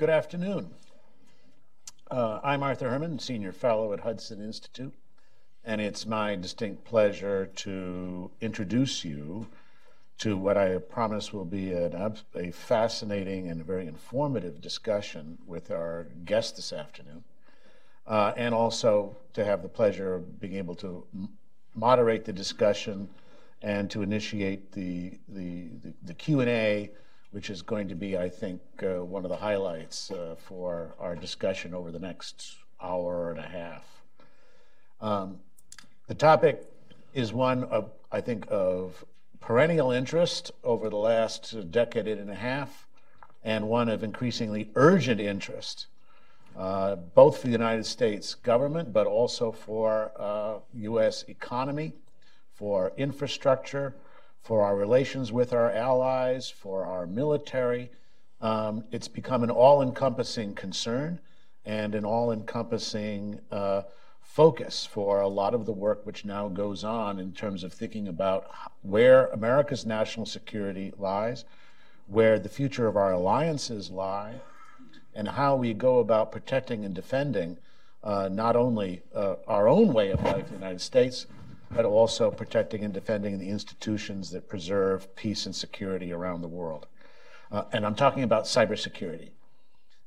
Good afternoon. Uh, I'm Arthur Herman, Senior Fellow at Hudson Institute, and it's my distinct pleasure to introduce you to what I promise will be an, a fascinating and very informative discussion with our guest this afternoon, uh, and also to have the pleasure of being able to moderate the discussion and to initiate the, the, the, the Q&A, which is going to be, I think, uh, one of the highlights uh, for our discussion over the next hour and a half. Um, the topic is one of, I think, of perennial interest over the last decade and a half, and one of increasingly urgent interest, uh, both for the United States government, but also for uh, U.S. economy for infrastructure, for our relations with our allies, for our military. Um, it's become an all encompassing concern and an all encompassing uh, focus for a lot of the work which now goes on in terms of thinking about where America's national security lies, where the future of our alliances lie, and how we go about protecting and defending uh, not only uh, our own way of life in the United States, but also protecting and defending the institutions that preserve peace and security around the world. Uh, and I'm talking about cybersecurity,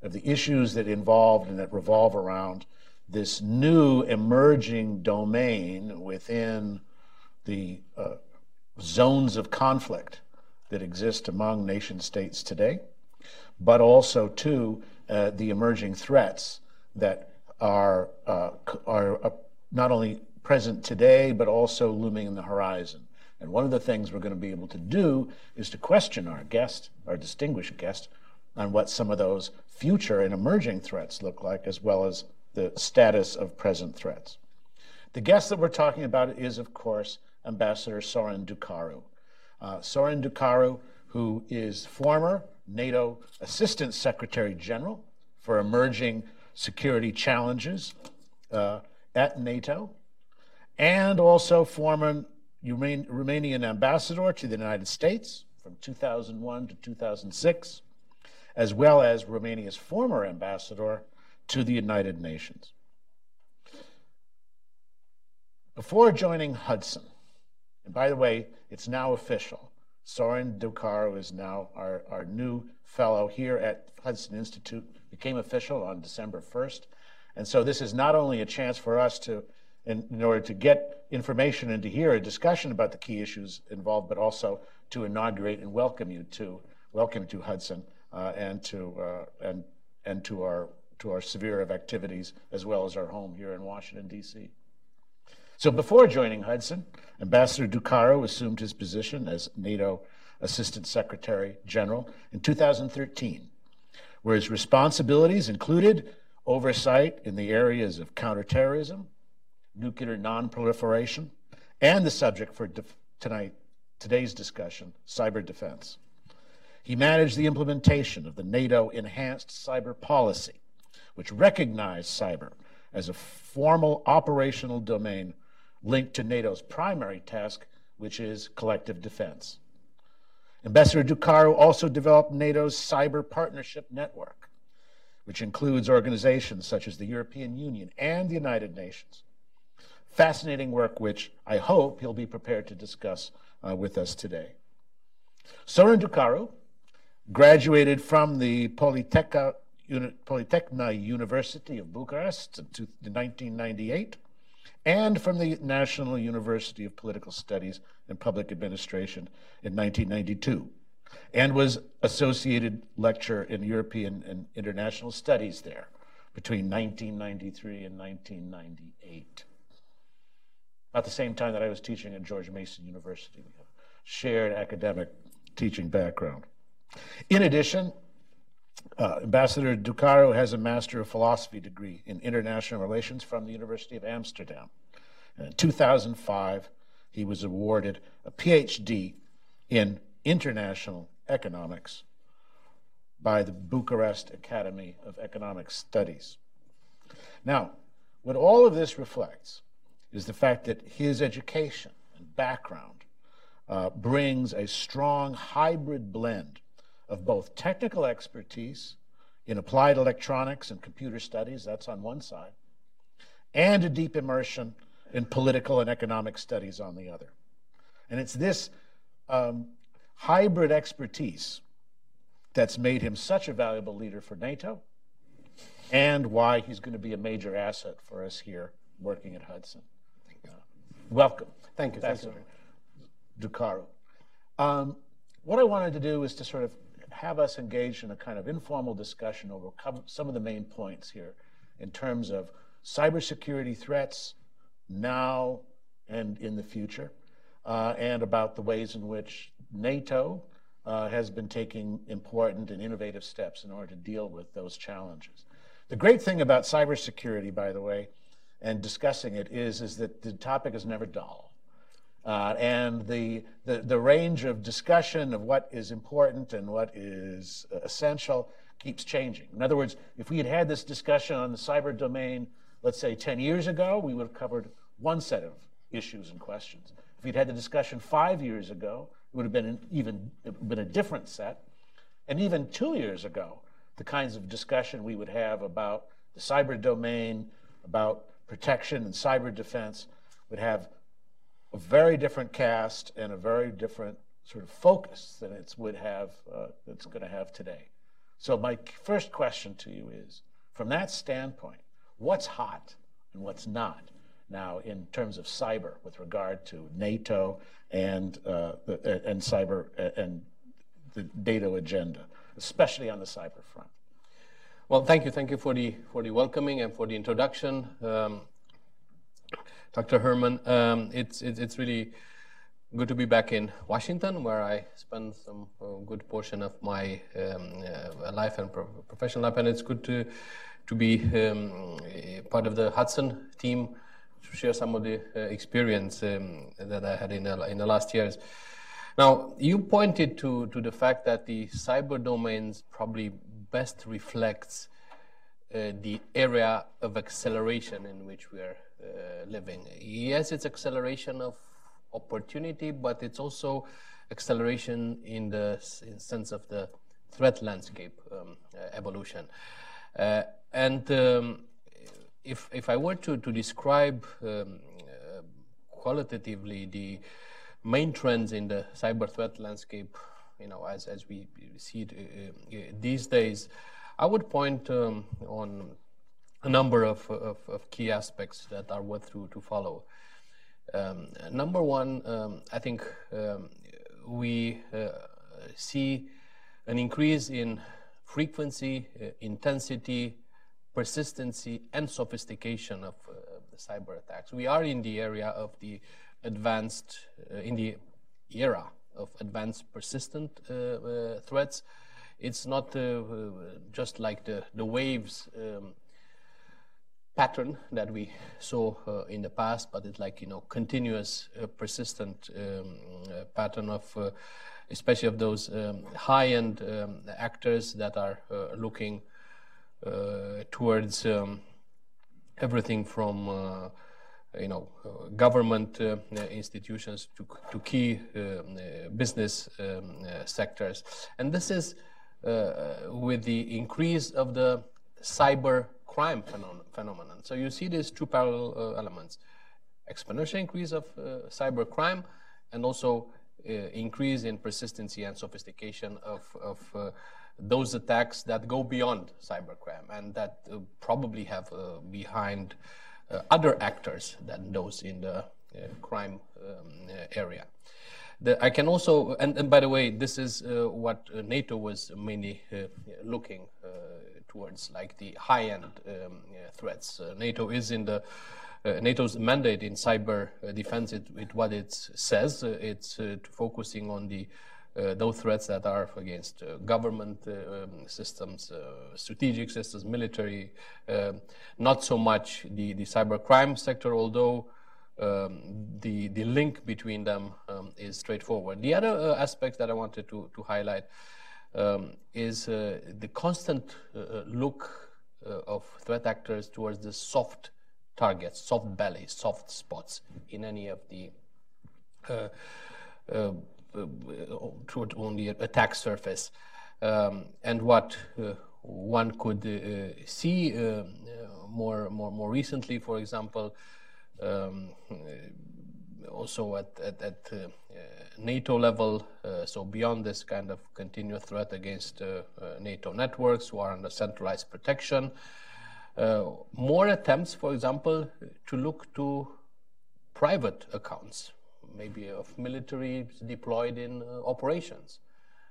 of the issues that involved and that revolve around this new emerging domain within the uh, zones of conflict that exist among nation states today, but also, too, uh, the emerging threats that are, uh, are uh, not only present today, but also looming in the horizon. And one of the things we're going to be able to do is to question our guest, our distinguished guest, on what some of those future and emerging threats look like, as well as the status of present threats. The guest that we're talking about is, of course, Ambassador Soren Ducaru. Uh, Sorin Ducaru, who is former NATO Assistant Secretary General for Emerging Security Challenges uh, at NATO, and also former Romanian ambassador to the United States from 2001 to 2006, as well as Romania's former ambassador to the United Nations. Before joining Hudson, and by the way, it's now official, Sorin Ducaru is now our, our new fellow here at Hudson Institute, became official on December 1st. And so this is not only a chance for us to in, in order to get information and to hear a discussion about the key issues involved, but also to inaugurate and welcome you to welcome to Hudson uh, and to uh, and and to our to our sphere of activities as well as our home here in Washington D.C. So before joining Hudson, Ambassador Ducaru assumed his position as NATO Assistant Secretary General in 2013, where his responsibilities included oversight in the areas of counterterrorism, nuclear nonproliferation, and the subject for tonight, today's discussion, cyber defense. He managed the implementation of the NATO Enhanced Cyber Policy, which recognized cyber as a formal operational domain linked to NATO's primary task, which is collective defense. Ambassador Ducaru also developed NATO's Cyber Partnership Network, which includes organizations such as the European Union and the United Nations fascinating work which I hope he'll be prepared to discuss uh, with us today. Sorin Ducaru graduated from the Polytechna, Polytechna University of Bucharest in 1998 and from the National University of Political Studies and Public Administration in 1992 and was associated lecturer in European and International Studies there between 1993 and 1998 at the same time that I was teaching at George Mason University. We have shared academic teaching background. In addition, uh, Ambassador Ducaru has a Master of Philosophy degree in International Relations from the University of Amsterdam. And in 2005, he was awarded a PhD in International Economics by the Bucharest Academy of Economic Studies. Now, what all of this reflects is the fact that his education and background uh, brings a strong hybrid blend of both technical expertise in applied electronics and computer studies, that's on one side, and a deep immersion in political and economic studies on the other. And it's this um, hybrid expertise that's made him such a valuable leader for NATO and why he's going to be a major asset for us here working at Hudson. Welcome. Thank you. Thank you. Ducaru. Um, what I wanted to do is to sort of have us engaged in a kind of informal discussion over some of the main points here in terms of cybersecurity threats now and in the future, uh, and about the ways in which NATO uh, has been taking important and innovative steps in order to deal with those challenges. The great thing about cybersecurity, by the way, and discussing it is, is that the topic is never dull. Uh, and the, the, the range of discussion of what is important and what is essential keeps changing. In other words, if we had had this discussion on the cyber domain, let's say 10 years ago, we would have covered one set of issues and questions. If we'd had the discussion five years ago, it would have been an even been a different set. And even two years ago, the kinds of discussion we would have about the cyber domain, about protection and cyber defense would have a very different cast and a very different sort of focus than it would have uh, it's going to have today. So my first question to you is, from that standpoint, what's hot and what's not now in terms of cyber with regard to NATO and uh, and cyber and the NATO agenda, especially on the cyber front. Well, thank you, thank you for the for the welcoming and for the introduction. Um, Dr. Herman. Um, it's, it's, it's really good to be back in Washington, where I spent some uh, good portion of my um, uh, life and pro- professional life, and it's good to to be um, part of the Hudson team to share some of the uh, experience um, that I had in the, in the last years. Now, you pointed to to the fact that the cyber domains probably best reflects uh, the area of acceleration in which we are uh, living. Yes, it's acceleration of opportunity, but it's also acceleration in the in sense of the threat landscape um, uh, evolution. Uh, and um, if if I were to to describe um, qualitatively the main trends in the cyber threat landscape, you know, as as we see it uh, these days, I would point um, on a number of, of, of, key aspects that are worth to, to follow. Um, number one, um, I think um, we uh, see an increase in frequency, uh, intensity, persistency, and sophistication of uh, the cyber attacks. We are in the area of the advanced, uh, in the era of advanced persistent uh, uh, threats. It's not just like the, the waves um, pattern that we saw uh, in the past, but it's like you know continuous, uh, persistent um, uh, pattern of, uh, especially of those um, high-end um, actors that are uh, looking uh, towards um, everything from you know government institutions to to key um, business um, sectors, and this is with the increase of the cyber crime phenomenon. So you see these two parallel uh, elements exponential increase of uh, cyber crime and also uh, increase in persistency and sophistication of, of uh, those attacks that go beyond cybercrime and that uh, probably have uh, behind other actors than those in the crime um, area. The, I can also, and, and, by the way, this is what NATO was mainly looking towards like the high-end um, threats. Uh, NATO is in the uh, NATO's mandate in cyber uh, defense. It, it, what it says, it's focusing on the uh, those threats that are against uh, government uh, um, systems, strategic systems, military, um, not so much the, the cybercrime sector, although um, the, the link between them um, is straightforward. The other aspect that I wanted to, to highlight um, is uh, the constant uh, uh, look uh, of threat actors towards the soft targets, soft bellies, soft spots in any of the uh, only attack surface. Um, and what one could see more, more, more recently, for example, um, also at, at, at uh, NATO level, uh, so beyond this kind of continuous threat against uh, NATO networks who are under centralized protection, more attempts, for example, to look to private accounts, maybe of military deployed in operations.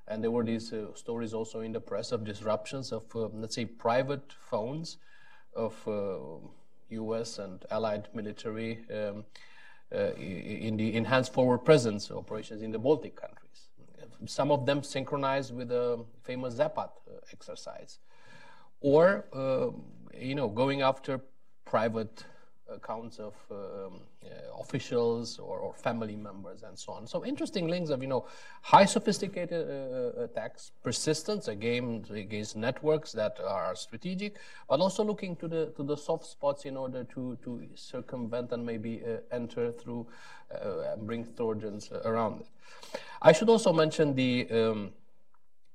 And there were these uh, stories also in the press of disruptions of, uh, let's say, private phones of uh, US and allied military um, uh, in the enhanced forward presence operations in the Baltic countries. Some of them synchronized with the famous Zapad uh, exercise. Or, you know, going after private accounts of um, uh, officials or, or, family members and so on. So interesting links of you know high sophisticated uh, uh attacks, persistence against against networks that are strategic, but also looking to the to the soft spots in order to to circumvent and maybe uh, enter through uh, and bring Trojans around it. I should also mention the um,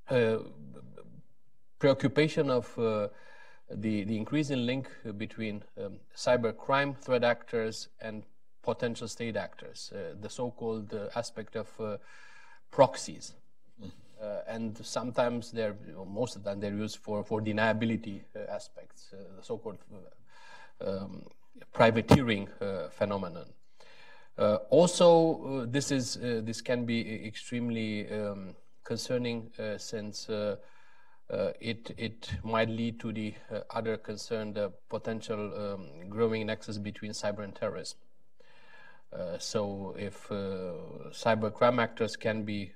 uh, preoccupation of the, the increasing link between um, cybercrime threat actors and potential state actors, uh, the so-called uh, aspect of uh, proxies. Mm. and sometimes they're, most of the time, they're used for, for deniability uh, aspects, uh, the so-called um, privateering phenomenon. also, this is this can be extremely um, concerning since uh, it, it might lead to the uh, other concern, the potential um, growing nexus between cyber and terrorism. Uh, so if cyber crime actors can be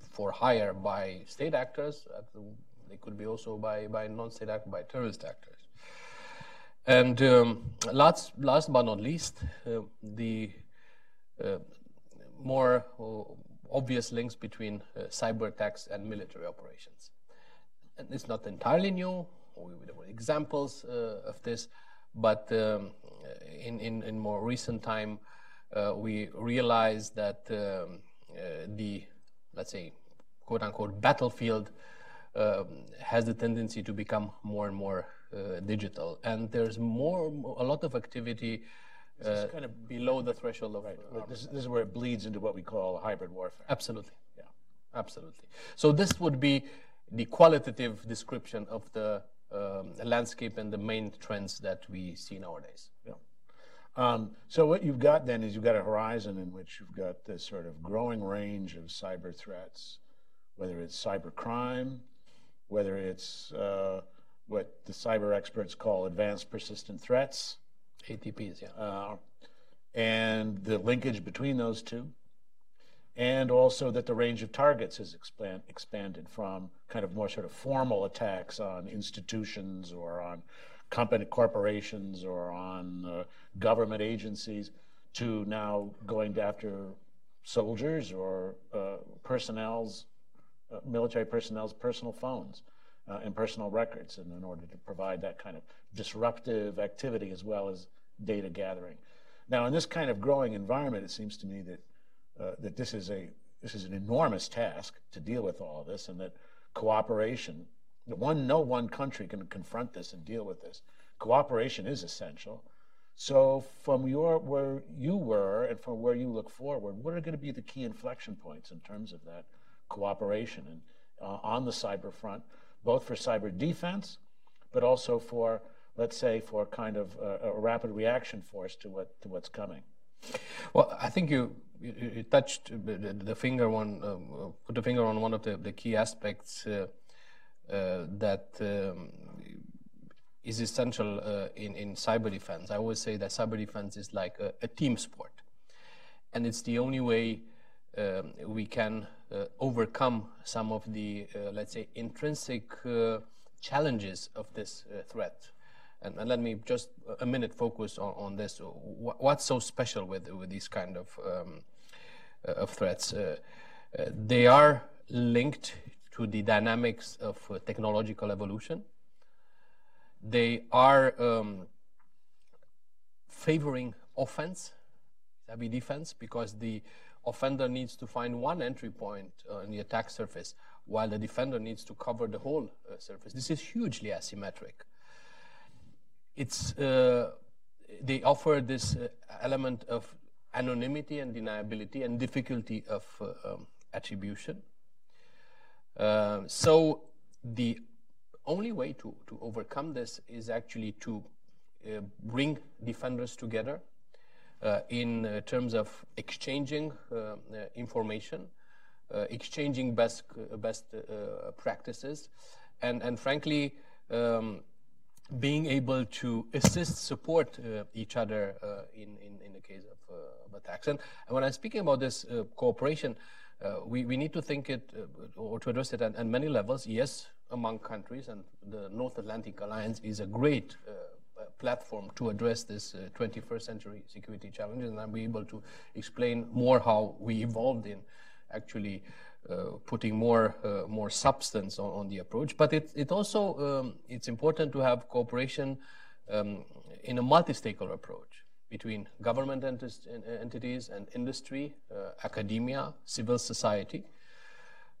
for hire by state actors, they could be also by, by non-state actors, by terrorist actors. And um, last, last but not least, uh, the uh, more uh, obvious links between uh, cyber attacks and military operations. And it's not entirely new. There were examples uh, of this, but um, in, in, in, more recent time, uh, we realized that um, the, let's say, quote unquote, battlefield um, has the tendency to become more and more uh, digital. And there's more, a lot of activity uh, kind of below the threshold of. Right. Uh, this, this, is where it bleeds into what we call hybrid warfare. Absolutely. Yeah. Absolutely. So this would be the qualitative description of the um, landscape and the main trends that we see nowadays. Yeah. Um, so what you've got then is you've got a horizon in which you've got this sort of growing range of cyber threats, whether it's cyber crime, whether it's uh, what the cyber experts call advanced persistent threats, APTs, yeah. Uh, and the linkage between those two, and also that the range of targets has expand, expanded from kind of more sort of formal attacks on institutions or on company corporations or on uh, government agencies to now going after soldiers or uh, personnel's uh, military personnel's personal phones uh, and personal records and in order to provide that kind of disruptive activity as well as data gathering. Now, in this kind of growing environment, it seems to me that uh, that this is a this is an enormous task to deal with all of this, and that cooperation, one no one country can confront this and deal with this. Cooperation is essential. So, from your where you were and from where you look forward, what are going to be the key inflection points in terms of that cooperation and uh, on the cyber front, both for cyber defense, but also for let's say, for kind of a, a rapid reaction force to what to what's coming. Well, I think you you, you touched the, finger on um, put the finger on one of the, the key aspects uh, uh, that um, is essential uh, in in cyber defense. I always say that cyber defense is like a, a team sport, and it's the only way um, we can uh, overcome some of the uh, let's say intrinsic uh, challenges of this threat. And, and, let me just a minute focus on, on this. What's so special with, with these kind of, um, uh, of threats? Uh, uh, they are linked to the dynamics of uh, technological evolution. They are um, favoring offense, be defense, because the offender needs to find one entry point on the attack surface while the defender needs to cover the whole uh, surface. This is hugely asymmetric. It's, uh, they offer this uh, element of anonymity and deniability and difficulty of uh, um, attribution. So the only way to, to overcome this is actually to uh, bring defenders together uh, in uh, terms of exchanging information, exchanging best, best practices, and, and frankly, um, being able to assist, support uh, each other uh, in, in, in, the case of, uh, of attacks. And, and, when I'm speaking about this cooperation, we, we need to think it or to address it at, many levels. Yes, among countries, and the North Atlantic Alliance is a great platform to address this uh, 21st century security challenges, and I'll be able to explain more how we evolved in actually uh, putting more uh, more substance on, on, the approach. But it it also um, it's important to have cooperation um, in a multi-stakeholder approach between government entities and industry, uh, academia, civil society.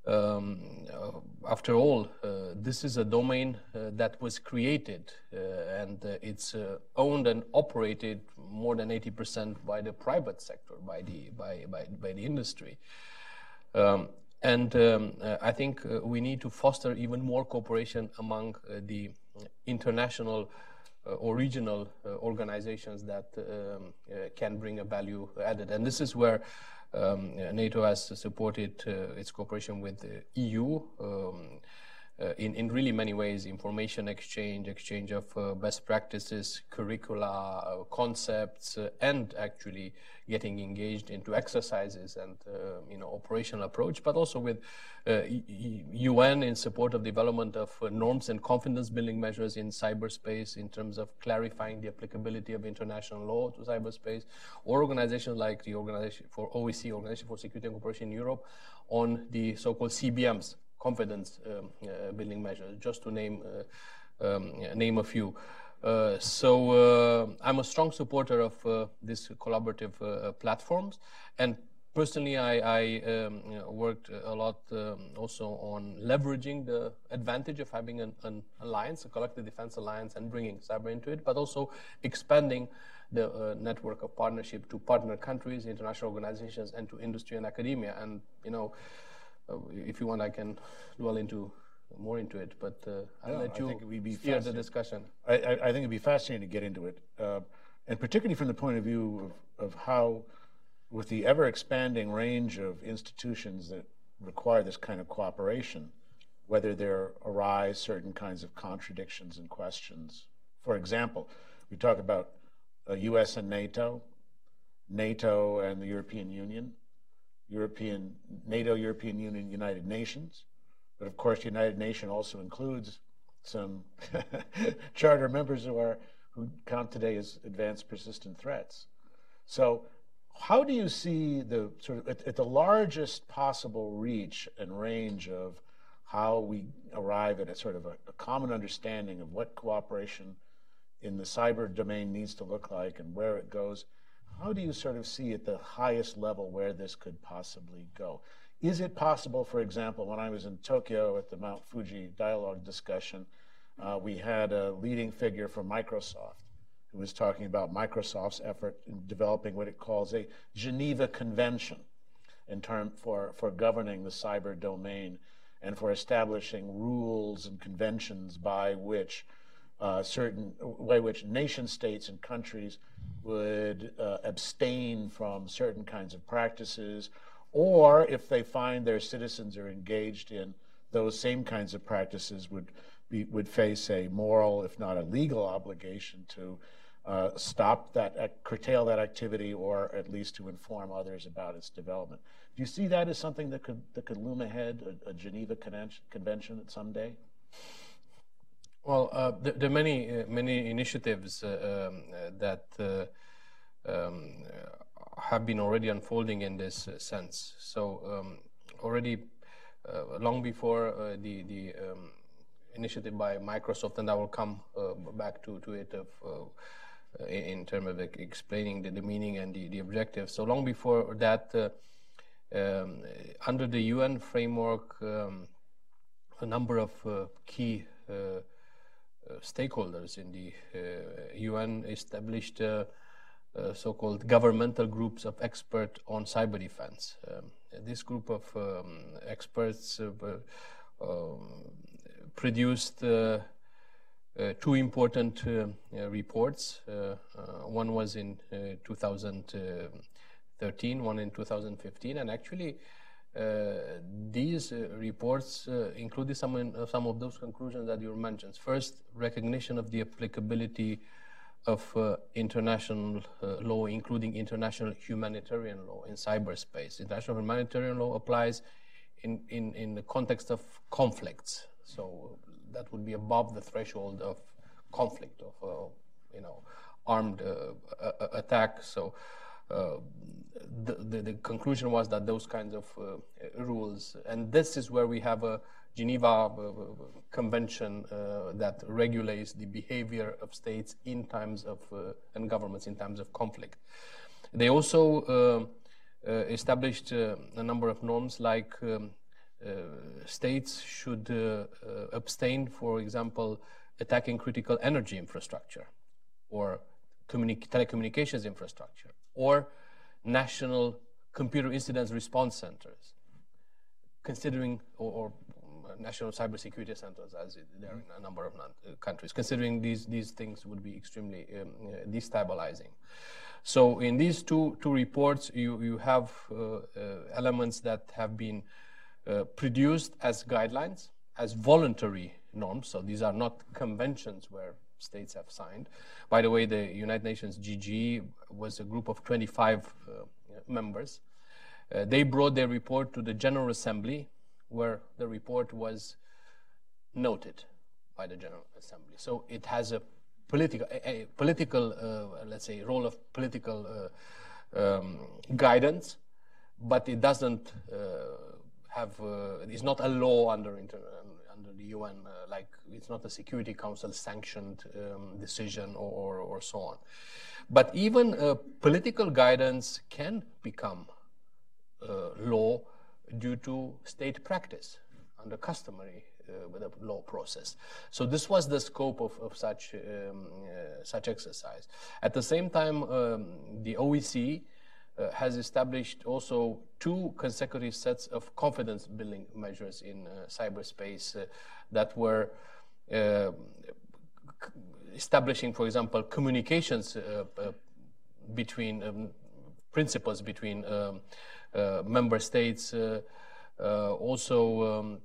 Um, uh, after all, uh, this is a domain uh, that was created and it's owned and operated more than 80% by the private sector, by the, by, by, by the industry. Um, and um, uh, I think uh, we need to foster even more cooperation among uh, the international or regional organizations that um, can bring a value added. And this is where um, NATO has supported its cooperation with the EU um, uh, in, in really many ways information exchange, exchange of uh, best practices, curricula, uh, concepts, uh, and actually getting engaged into exercises and uh, you know operational approach, but also with UN in support of development of norms and confidence building measures in cyberspace in terms of clarifying the applicability of international law to cyberspace, or organizations like the Organization for OSCE, Organization for Security and Cooperation in Europe, on the so-called CBMs, confidence um, uh, building measures, just to name uh, um, name a few. Uh, so I'm a strong supporter of these collaborative platforms, and personally, I, I um, you know, worked a lot um, also on leveraging the advantage of having an, an, alliance, a collective defense alliance, and bringing cyber into it, but also expanding the uh, network of partnership to partner countries, international organizations, and to industry and academia. And you know, if you want, I can dwell into more into it, but uh, I'll no, let you steer the discussion. I, I, I, think it'd be fascinating to get into it, uh, and particularly from the point of view of, of how, with the ever expanding range of institutions that require this kind of cooperation, whether there arise certain kinds of contradictions and questions. For example, we talk about uh, U.S. and NATO, NATO and the European Union. European, NATO, European Union, United Nations. But of course, United Nations also includes some charter members who are who count today as advanced persistent threats. So, how do you see the sort of at, at the largest possible reach and range of how we arrive at a sort of a, a common understanding of what cooperation in the cyber domain needs to look like and where it goes? How do you sort of see at the highest level where this could possibly go? Is it possible, for example, when I was in Tokyo at the Mount Fuji dialogue discussion, uh, we had a leading figure from Microsoft who was talking about Microsoft's effort in developing what it calls a Geneva Convention in term for, for governing the cyber domain and for establishing rules and conventions by which uh, certain way which nation states and countries would uh, abstain from certain kinds of practices, or if they find their citizens are engaged in those same kinds of practices, would be, would face a moral, if not a legal, obligation to uh, stop that, curtail that activity, or at least to inform others about its development. Do you see that as something that could that could loom ahead, a, a Geneva Convention at some day? Well, uh, there, there, are many uh, many initiatives uh, um, that uh, um, have been already unfolding in this uh, sense. So um, already uh, long before the the um, initiative by Microsoft, and I will come back to to it of. in terms of explaining the, the, meaning and the, the objectives. So long before that, um, under the UN framework, um, a number of key stakeholders in the UN established uh, so-called governmental groups of experts on cyber defense. Um, this group of um, experts uh, um, produced uh, two important reports. one was in 2013, one in 2015, and actually uh, these uh, reports uh, included some, some of those conclusions that you mentioned. First, recognition of the applicability of uh, international uh, law, including international humanitarian law in cyberspace. International humanitarian law applies in, in, in the context of conflicts. So that would be above the threshold of conflict, of, uh, you know, armed uh, attack. So uh, the, the, the, conclusion was that those kinds of uh, rules, and this is where we have a Geneva uh, uh, Convention uh, that regulates the behavior of states in times of and governments in times of conflict. They also established a number of norms like um, states should abstain, for example, attacking critical energy infrastructure or telecommunications infrastructure or national computer incidents response centers, considering or, or national cybersecurity centers, as it, there in a number of uh, countries. Considering these these things would be extremely um, uh, destabilizing. So in these two two reports, you you have uh, uh, elements that have been uh, produced as guidelines, as voluntary norms. So these are not conventions where states have signed. By the way, the United Nations GGE was a group of 25 uh, members. they brought their report to the General Assembly where the report was noted by the General Assembly. So it has a political, a, a political, uh, let's say, role of political uh, um, guidance, but it doesn't uh, have. Uh, it's not a law under inter, under the UN, uh, like it's not a Security Council sanctioned um, decision or, or, or, so on. But even uh, political guidance can become law due to state practice under customary uh, law process. So this was the scope of, of such, um, uh, such exercise. At the same time, um, the OSCE uh, has established also two consecutive sets of confidence building measures in uh, cyberspace uh, that were uh, establishing, for example, communications between um, principals between um, uh, member states. Uh, uh, also, um,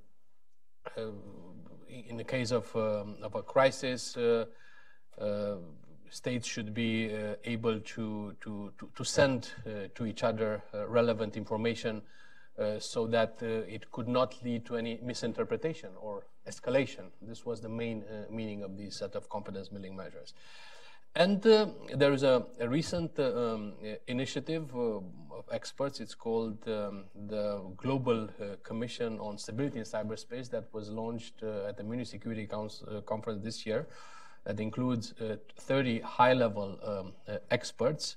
in the case of, um, of a crisis, states should be uh, able to, to, to, to send uh, to each other uh, relevant information so that it could not lead to any misinterpretation or escalation. This was the main meaning of these set of confidence building measures. And uh, there is a, a recent uh, um, initiative uh, of experts. It's called um, the Global Commission on Stability in Cyberspace that was launched at the Munich Security Council, Conference this year. That includes 30 high-level um, experts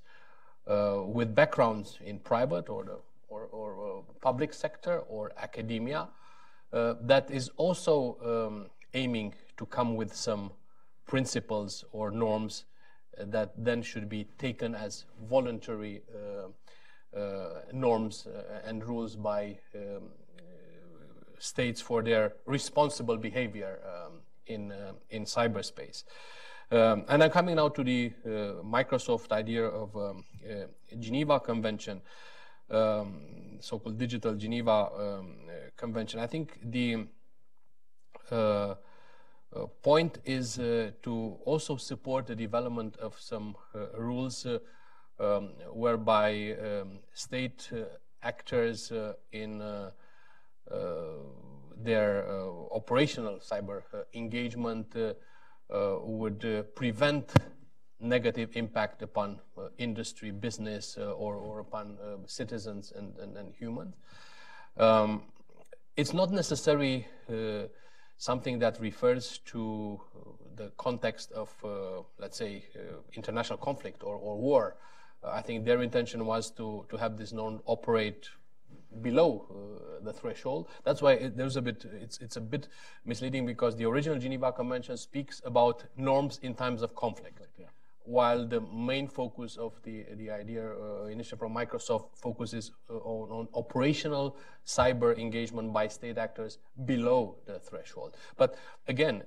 with backgrounds in private or, the, or, or public sector or academia that is also um, aiming to come with some principles or norms that then should be taken as voluntary uh, uh, norms uh, and rules by um, states for their responsible behavior um, in, in cyberspace. Um, and I'm coming now to the uh, Microsoft idea of um, uh, Geneva Convention, um, so-called Digital Geneva um, Convention. I think the uh, uh, point is uh, to also support the development of some uh, rules um, whereby um, state actors in their operational cyber engagement would prevent negative impact upon uh, industry, business, uh, or, or, upon uh, citizens and, and, and humans. Um, it's not necessary something that refers to the context of, uh, let's say, uh, international conflict or, or war. Uh, I think their intention was to, to have this norm operate below uh, the threshold. That's why it, there's a bit, it's, it's a bit misleading because the original Geneva Convention speaks about norms in times of conflict. Yeah while the main focus of the, the idea uh, initiative from Microsoft focuses uh, on, on, operational cyber engagement by state actors below the threshold. But again,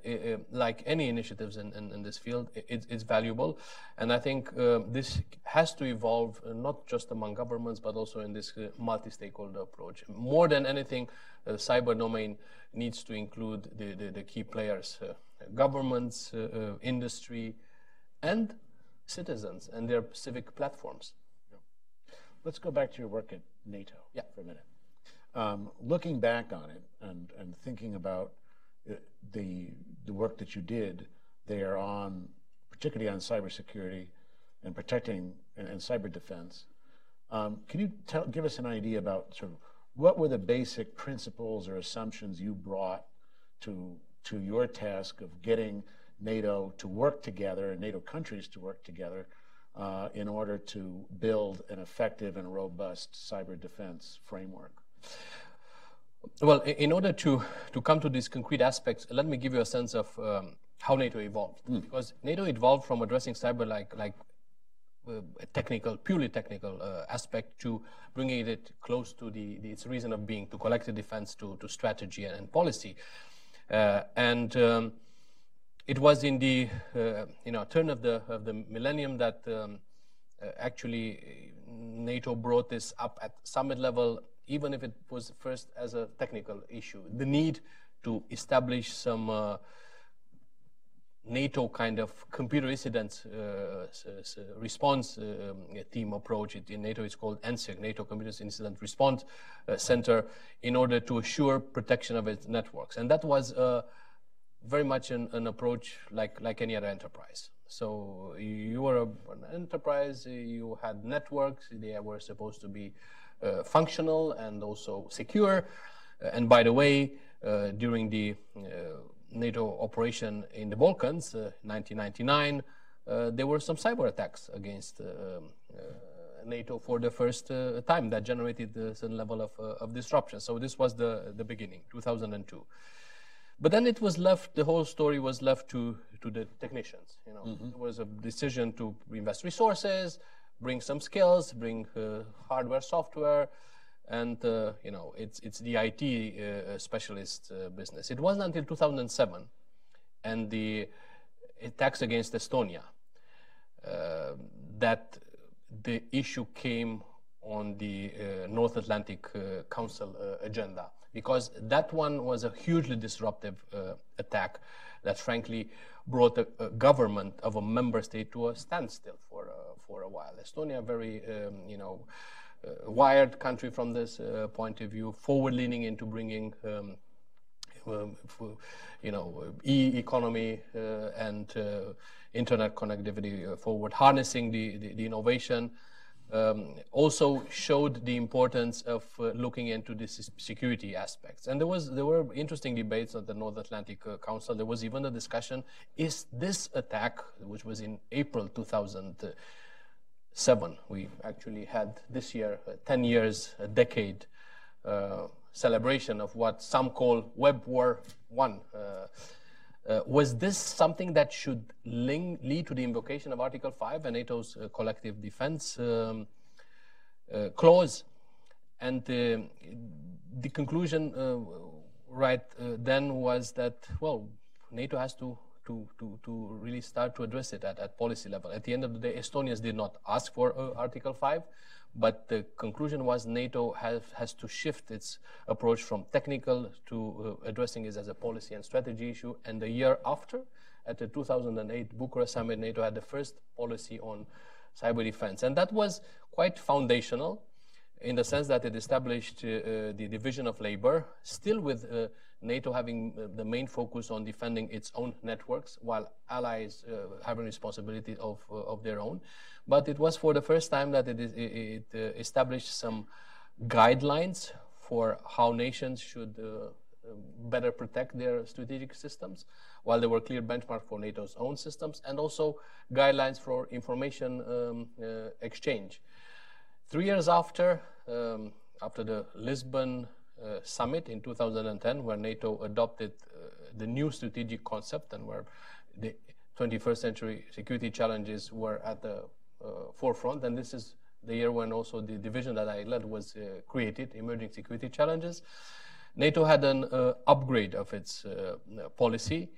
like any initiatives in, in, in this field, it, it's valuable. And I think uh, this has to evolve uh, not just among governments, but also in this uh, multi-stakeholder approach. More than anything, the cyber domain needs to include the, the, the key players, governments, industry, and citizens and their civic platforms. Let's go back to your work at NATO yeah. for a minute. Um, looking back on it and, and thinking about uh, the, the work that you did there on, particularly on cybersecurity and protecting and, and cyber defense, um, can you tell, give us an idea about sort of what were the basic principles or assumptions you brought to, to your task of getting NATO to work together and NATO countries to work together uh, in order to build an effective and robust cyber defense framework? Well, in order to, to come to these concrete aspects, let me give you a sense of um, how NATO evolved. Mm. Because NATO evolved from addressing cyber like, like uh, a technical, purely technical uh, aspect to bringing it close to the, the, its reason of being, to collective defense, to, to strategy and, and policy. Uh, and um, it was in the uh, you know turn of the of the millennium that um, uh, actually NATO brought this up at summit level, even if it was first as a technical issue. The need to establish some uh, NATO kind of computer incident uh, response uh, team approach. It, in NATO, it's called NCIRC, NATO Computer Incident Response uh, Center, in order to assure protection of its networks. And that was very much an, an approach like, like any other enterprise. So you were a, an enterprise, you had networks, they were supposed to be uh, functional and also secure. Uh, and by the way, uh, during the uh, NATO operation in the Balkans, 1999, uh, uh, there were some cyber attacks against um, NATO for the first time that generated a certain level of, of disruption. So this was the, the beginning, 2002. But then it was left, the whole story was left to, to the technicians. You know, mm-hmm. It was a decision to invest resources, bring some skills, bring uh, hardware, software, and uh, you know, it's, it's the IT uh, specialist uh, business. It wasn't until 2007 and the attacks against Estonia uh, that the issue came on the uh, North Atlantic Council agenda because that one was a hugely disruptive uh, attack that frankly brought a, a, government of a member state to a standstill for, uh, for a while. Estonia, very, um, you know, uh, wired country from this uh, point of view, forward-leaning into bringing um, um, you know, e-economy uh, and uh, internet connectivity forward, harnessing the, the, the innovation um, also showed the importance of uh, looking into these security aspects. And there was there were interesting debates at the North Atlantic uh, Council. There was even a discussion: Is this attack, which was in April 2007, we actually had this year, uh, 10 years, a decade uh, celebration of what some call Web War One. Uh, was this something that should lead to the invocation of Article 5 and NATO's uh, collective defense um, uh, clause? And the conclusion uh, right uh, then was that, well, NATO has to, to, to, to really start to address it at, at policy level. At the end of the day, Estonians did not ask for Article 5. But the conclusion was NATO has, has to shift its approach from technical to uh, addressing it as a policy and strategy issue. And the year after, at the 2008 Bucharest summit, NATO had the first policy on cyber defense. And that was quite foundational in the sense that it established uh, uh the division of labor, still with uh, NATO having uh, the main focus on defending its own networks, while allies uh, having responsibility of, of their own. But it was for the first time that it, is, it, established some guidelines for how nations should better protect their strategic systems, while there were clear benchmarks for NATO's own systems, and also guidelines for information um, exchange. Three years after, um, after the Lisbon uh, summit in 2010, where NATO adopted uh, the new strategic concept and where the 21st century security challenges were at the uh, forefront. And this is the year when also the division that I led was uh, created, Emerging Security Challenges. NATO had an uh, upgrade of its policy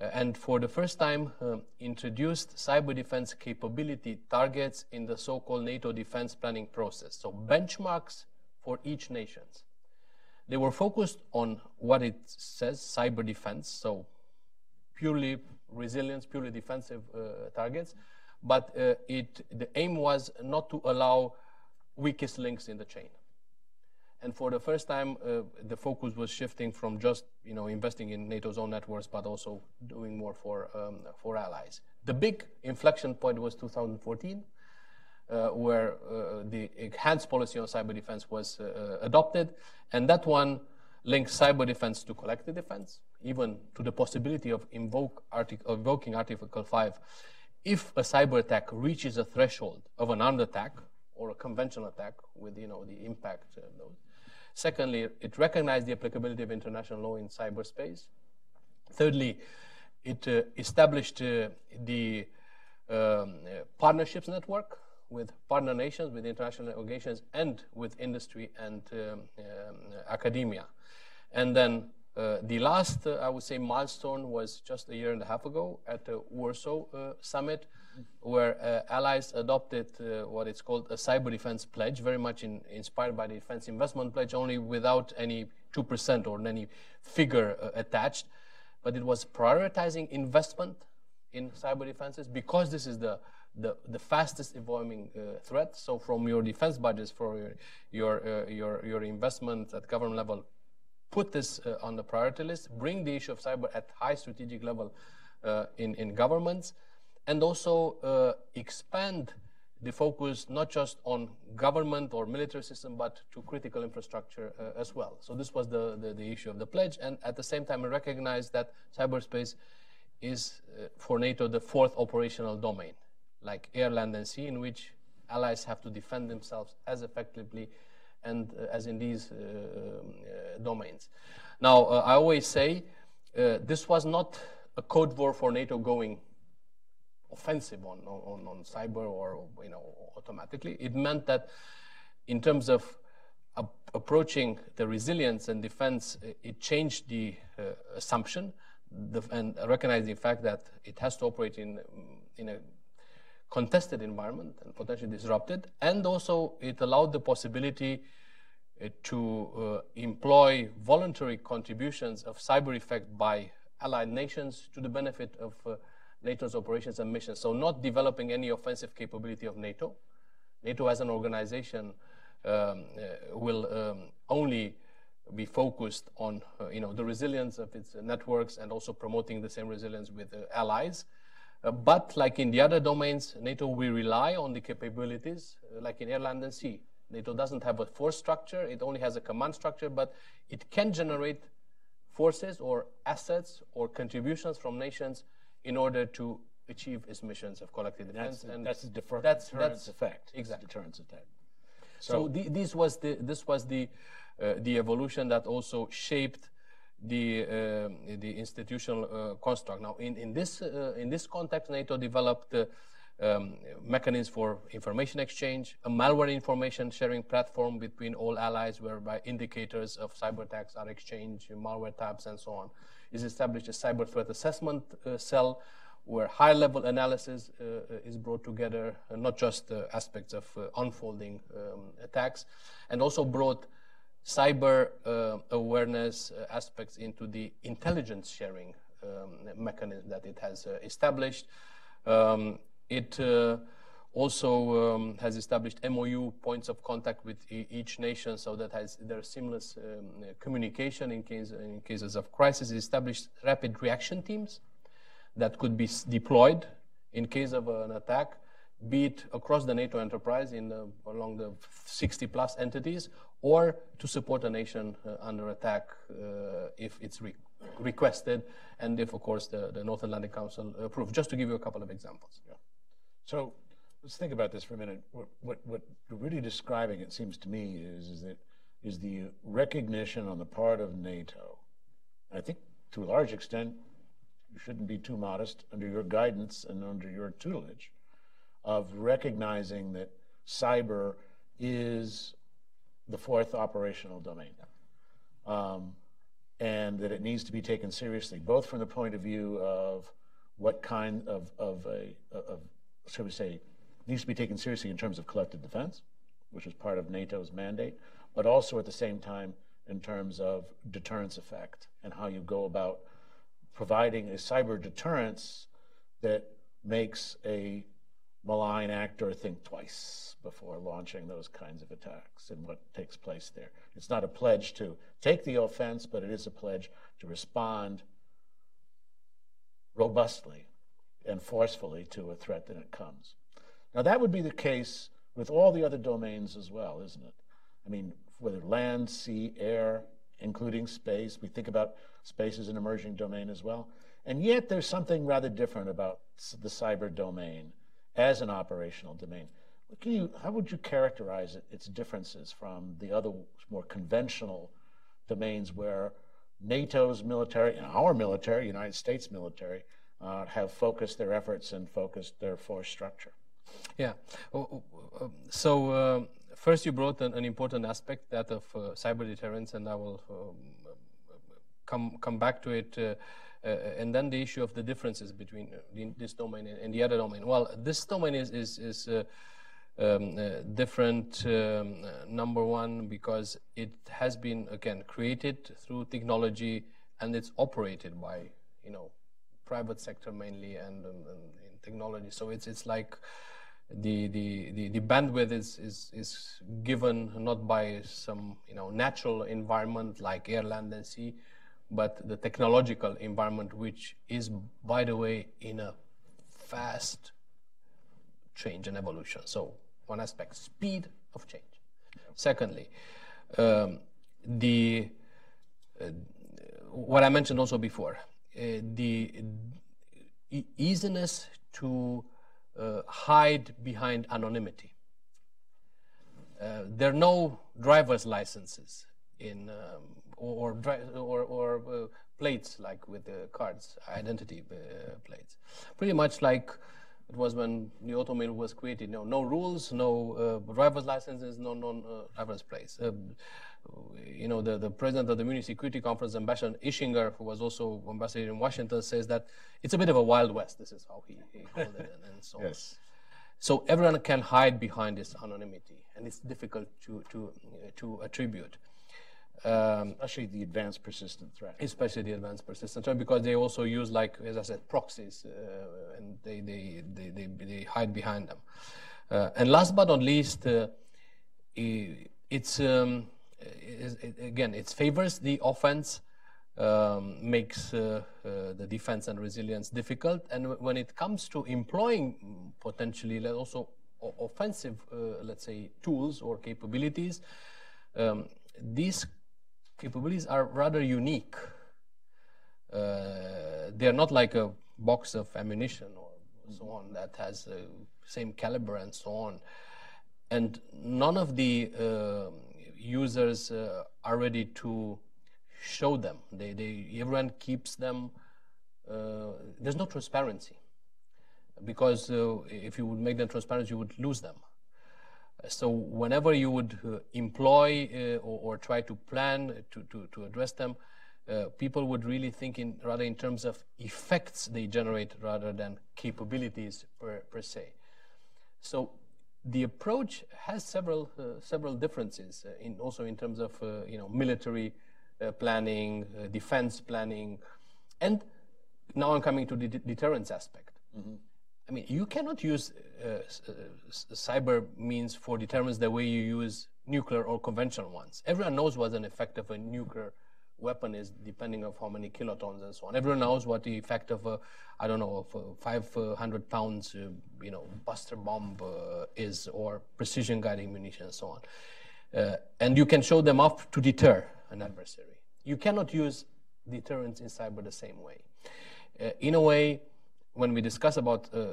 and for the first time introduced cyber defense capability targets in the so-called NATO defense planning process. So benchmarks for each nation. They were focused on what it says, cyber defense, so purely resilience, purely defensive uh, targets, but uh, it, the aim was not to allow weakest links in the chain. And for the first time, uh, the focus was shifting from just you know investing in NATO's own networks, but also doing more for um, for allies. The big inflection point was 2014, uh, where uh, the enhanced policy on cyber defense was uh, adopted, and that one links cyber defense to collective defense, even to the possibility of invoke artic- invoking Article 5 if a cyber attack reaches a threshold of an armed attack or a conventional attack with you know the impact of those. Secondly, it recognized the applicability of international law in cyberspace. Thirdly, it uh, established uh, the um, partnerships network with partner nations, with international organizations, and with industry and um, um, academia. And then uh, the last, uh, I would say, milestone was just a year and a half ago at the Warsaw uh, Summit, where uh, allies adopted uh, what is called a cyber defense pledge, very much in, inspired by the defense investment pledge, only without any 2% or any figure uh, attached. But it was prioritizing investment in cyber defenses because this is the the, the fastest evolving uh, threat. So from your defense budgets, for your your, uh, your, your investment at government level, put this uh, on the priority list. Bring the issue of cyber at high strategic level in in governments, and also uh, expand the focus not just on government or military system, but to critical infrastructure uh, as well. So this was the, the, the issue of the pledge, and at the same time, I recognize that cyberspace is for NATO the fourth operational domain like air, land, and sea, in which allies have to defend themselves as effectively and uh, as in these uh, uh, domains. Now, uh, I always say uh, this was not a code war for NATO going offensive on, on, on cyber or you know automatically. It meant that in terms of approaching the resilience and defense, it changed the uh, assumption the, and recognizing the fact that it has to operate in, in a contested environment and potentially disrupted. And also, it allowed the possibility uh, to uh, employ voluntary contributions of cyber effect by allied nations to the benefit of uh, NATO's operations and missions. So, not developing any offensive capability of NATO. NATO as an organization um, uh, will um, only be focused on uh, you know, the resilience of its networks and also promoting the same resilience with uh, allies. Uh, but like in the other domains, NATO will rely on the capabilities, uh, like in air, land, and sea. NATO doesn't have a force structure, it only has a command structure, but it can generate forces or assets or contributions from nations in order to achieve its missions of collective defense. That's, and that's the defer- that's, deterrence that's, effect. Exactly. deterrence effect. So, so the, this was the this was the uh, the evolution that also shaped the uh, the institutional uh, construct. Now, in in this uh, in this context, NATO developed um, mechanisms for information exchange, a malware information sharing platform between all allies, whereby indicators of cyber attacks are exchanged, malware tabs, and so on. Is established a cyber threat assessment cell where high-level analysis uh, is brought together, uh, not just uh, aspects of unfolding um, attacks, and also brought cyber uh, awareness uh, aspects into the intelligence sharing um, mechanism that it has uh, established. Um, it uh, also um, has established MOU points of contact with e each nation so that has their seamless um, communication in, case, in cases of crisis. It established rapid reaction teams that could be deployed in case of an attack be it across the NATO enterprise in the, along the 60 plus entities, or to support a nation uh, under attack uh, if it's re requested, and if, of course, the, the, North Atlantic Council approves. Just to give you a couple of examples. Yeah. So let's think about this for a minute. What, what, what you're really describing, it seems to me, is, is that is the recognition on the part of NATO. I think to a large extent, you shouldn't be too modest under your guidance and under your tutelage of recognizing that cyber is the fourth operational domain. Um, and that it needs to be taken seriously, both from the point of view of what kind of, of a, of, shall we say, needs to be taken seriously in terms of collective defense, which is part of NATO's mandate, but also at the same time in terms of deterrence effect and how you go about providing a cyber deterrence that makes a malign actor think twice before launching those kinds of attacks and what takes place there. It's not a pledge to take the offense, but it is a pledge to respond robustly and forcefully to a threat that it comes. Now, that would be the case with all the other domains as well, isn't it? I mean, whether land, sea, air, including space, we think about space as an emerging domain as well. And yet, there's something rather different about the cyber domain as an operational domain. You, how would you characterize it, its differences from the other more conventional domains where NATO's military and our military, United States military, uh, have focused their efforts and focused their force structure? Yeah. So uh, first, you brought an, an, important aspect that of uh, cyber deterrence, and I will um, come come back to it. Uh, uh, and then the issue of the differences between this domain and the other domain. Well, this domain is is, is um, uh, different. Um, number one, because it has been again created through technology and it's operated by you know private sector mainly and, and, and technology. So it's it's like the, the, the, the, bandwidth is, is, is given not by some you know natural environment like air, land, and sea, but the technological environment, which is, by the way, in a fast change and evolution. So one aspect, speed of change. Secondly, um, the uh, what I mentioned also before, uh, the easiness to uh, hide behind anonymity. Uh, there are no driver's licenses in um, or or, or uh, plates like with the cards, identity uh, plates. Pretty much like it was when the automobile was created. No, no rules, no uh, driver's licenses, no non uh, driver's plates. You know, the, the president of the Munich Security Conference, Ambassador Ischinger, who was also ambassador in Washington, says that it's a bit of a wild west. This is how he, he called it, and, and so yes. on. So everyone can hide behind this anonymity, and it's difficult to to to attribute. Um, especially the advanced persistent threat. Especially the advanced persistent threat, because they also use, like as I said, proxies, uh, and they, they, they, they, they hide behind them. Uh, and last but not least, uh, it's um, it, again it favors the offense, um, makes uh, uh, the defense and resilience difficult, and when it comes to employing potentially also offensive, uh, let's say, tools or capabilities. Um, these capabilities are rather unique. Uh, they are not like a box of ammunition or so on that has the same caliber and so on. And none of the uh, users uh, are ready to show them. They, they, everyone keeps them. Uh, there's no transparency because uh, if you would make them transparent, you would lose them. So whenever you would uh, employ uh, or, or, try to plan to, to, to address them, people would really think in rather in terms of effects they generate rather than capabilities per, per se. So the approach has several uh, several differences uh, in also in terms of uh, you know military planning, defense planning, and now I'm coming to the deterrence aspect. Mm-hmm. I mean, you cannot use uh, uh cyber means for deterrence the way you use nuclear or conventional ones. Everyone knows what an effect of a nuclear weapon is, depending of how many kilotons and so on. Everyone knows what the effect of a, I don't know, of a 500 pounds, uh, you know, buster bomb uh, is, or precision guiding munition and so on. Uh, and you can show them off to deter an adversary. You cannot use deterrence in cyber the same way. Uh, in a way, when we discuss about uh,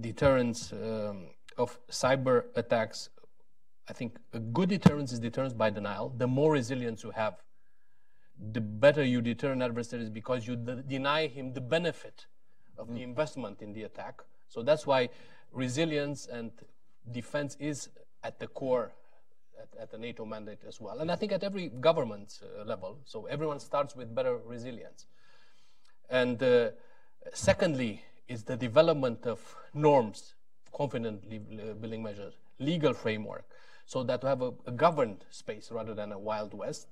deterrence um, of cyber attacks, I think a good deterrence is deterrence by denial. The more resilience you have, the better you deter an adversary is because you de- deny him the benefit of mm. the investment in the attack. So that's why resilience and defense is at the core at, at the NATO mandate as well. And I think at every government uh, level. So everyone starts with better resilience. And uh, secondly, is the development of norms, confident building measures, legal framework, so that we have a, a governed space rather than a wild west.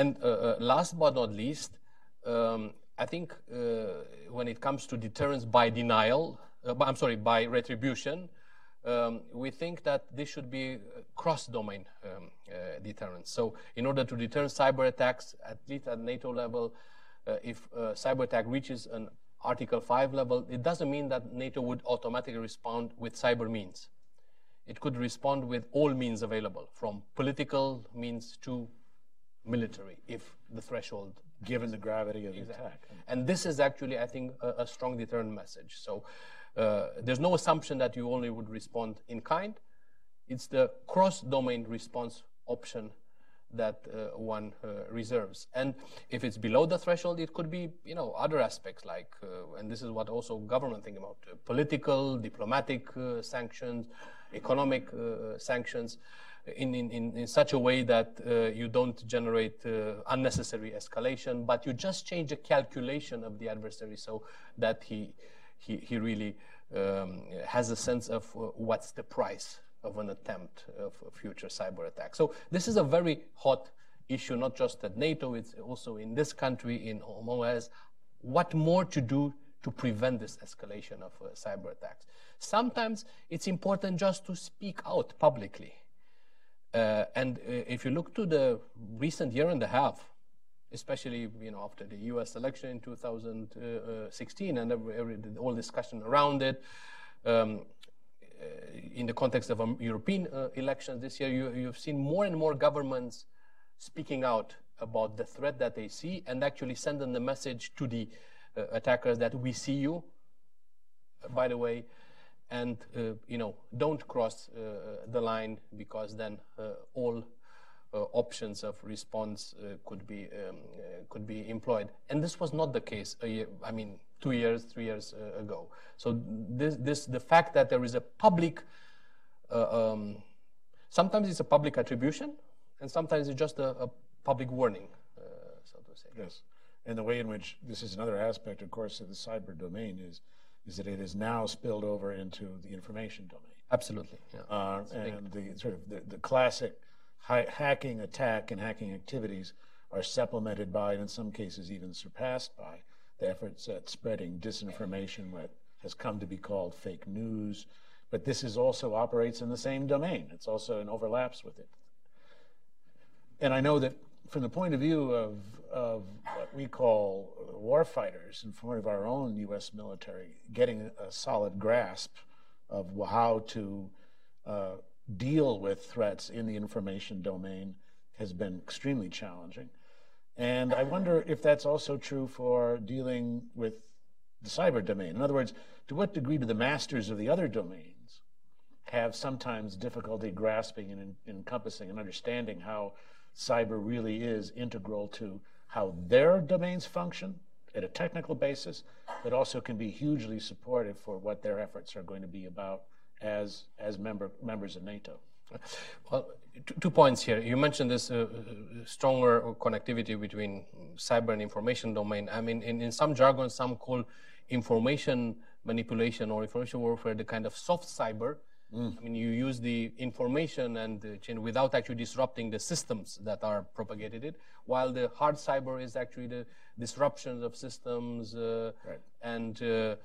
And uh, uh, last but not least, um, I think uh, when it comes to deterrence by denial, I'm sorry, by retribution, um, we think that this should be cross-domain um, uh, deterrence. So in order to deter cyber attacks, at least at NATO level, uh, if a cyber attack reaches an Article 5 level, it doesn't mean that NATO would automatically respond with cyber means. It could respond with all means available, from political means to military, if the threshold. Given the gravity of the exactly. attack. And this is actually, I think, a, a strong deterrent message. So uh, there's no assumption that you only would respond in kind. It's the cross-domain response option that uh, one uh, reserves. And if it's below the threshold, it could be, you know, other aspects like, uh, and this is what also government think about, uh, political, diplomatic uh, sanctions, economic uh, sanctions, in, in, in such a way that you don't generate unnecessary escalation, but you just change the calculation of the adversary so that he, he, he really um, has a sense of what's the price of an attempt of future cyber attack. So this is a very hot issue, not just at NATO, it's also in this country, in OMS. What more to do to prevent this escalation of uh, cyber attacks? Sometimes it's important just to speak out publicly. Uh, and uh, if you look to the recent year and a half, especially you know after the U.S. election in 2016 and every, every, all discussion around it, um, uh, in the context of um, European uh, elections this year, you, you've seen more and more governments speaking out about the threat that they see and actually sending the message to the uh, attackers that we see you, by the way, and uh, you know don't cross uh, the line because then uh, all options of response could be um, could be employed. And this was not the case. Year, I mean, two years, three years ago. So this, this, the fact that there is a public, um, sometimes it's a public attribution, and sometimes it's just a, a public warning, uh, so to say. Yes, and the way in which this is another aspect, of course, of the cyber domain is, is that it is now spilled over into the information domain. Absolutely. Yeah. Uh, and the sort of the, the classic hi- hacking attack and hacking activities are supplemented by, and in some cases even surpassed by, the efforts at spreading disinformation, what has come to be called fake news. But this is also operates in the same domain. It's also in overlaps with it. And I know that from the point of view of, of what we call warfighters and from of our own U.S. military, getting a solid grasp of how to uh, deal with threats in the information domain has been extremely challenging. And I wonder if that's also true for dealing with the cyber domain. In other words, to what degree do the masters of the other domains have sometimes difficulty grasping and encompassing and understanding how cyber really is integral to how their domains function at a technical basis, but also can be hugely supportive for what their efforts are going to be about as, as member, members of NATO? Well, two points here. You mentioned this uh, stronger connectivity between cyber and information domain. I mean, in, in some jargon, some call information manipulation or information warfare the kind of soft cyber. Mm. I mean, you use the information and the chain without actually disrupting the systems that are propagated it, while the hard cyber is actually the disruptions of systems uh, right. and uh,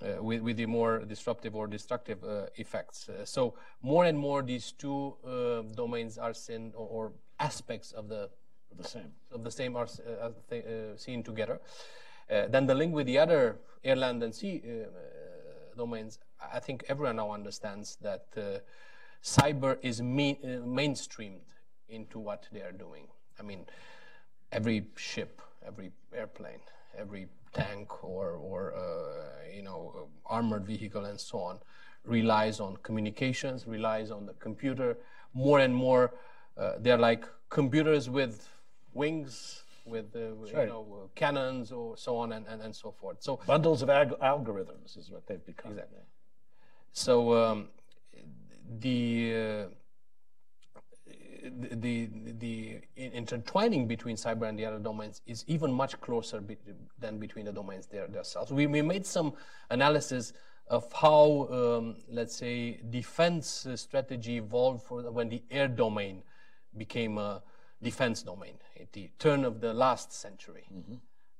uh, with, with, the more disruptive or destructive uh, effects. Uh, so more and more these two uh, domains are seen or, or, aspects of the the same of the same are uh, th- seen together. then the link with the other air, land, and sea domains. I think everyone now understands that cyber is me- mainstreamed into what they are doing. I mean, every ship, every airplane, every tank or, or uh, you know, armored vehicle and so on relies on communications, relies on the computer, more and more uh, they're like computers with wings, with uh, right. you know, uh, cannons or so on and, and, and so forth. So bundles of ag- algorithms is what they've become. Exactly. So um, the uh, the, the, intertwining between cyber and the other domains is even much closer be, than between the domains themselves. We, we made some analysis of how, um, let's say, defense strategy evolved for the, when the air domain became a defense domain at the turn of the last century. Mm-hmm.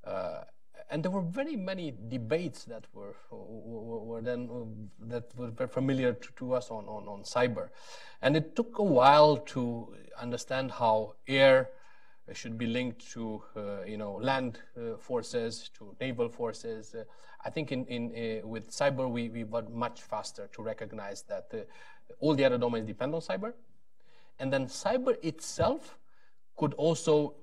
Uh, and there were very many debates that were, were, were then uh, that were familiar to, to, us on, on, on cyber. And it took a while to understand how air should be linked to uh, you know land uh, forces, to naval forces. Uh, I think in, in uh, with cyber we, we were much faster to recognize that uh, all the other domains depend on cyber, and then cyber itself could also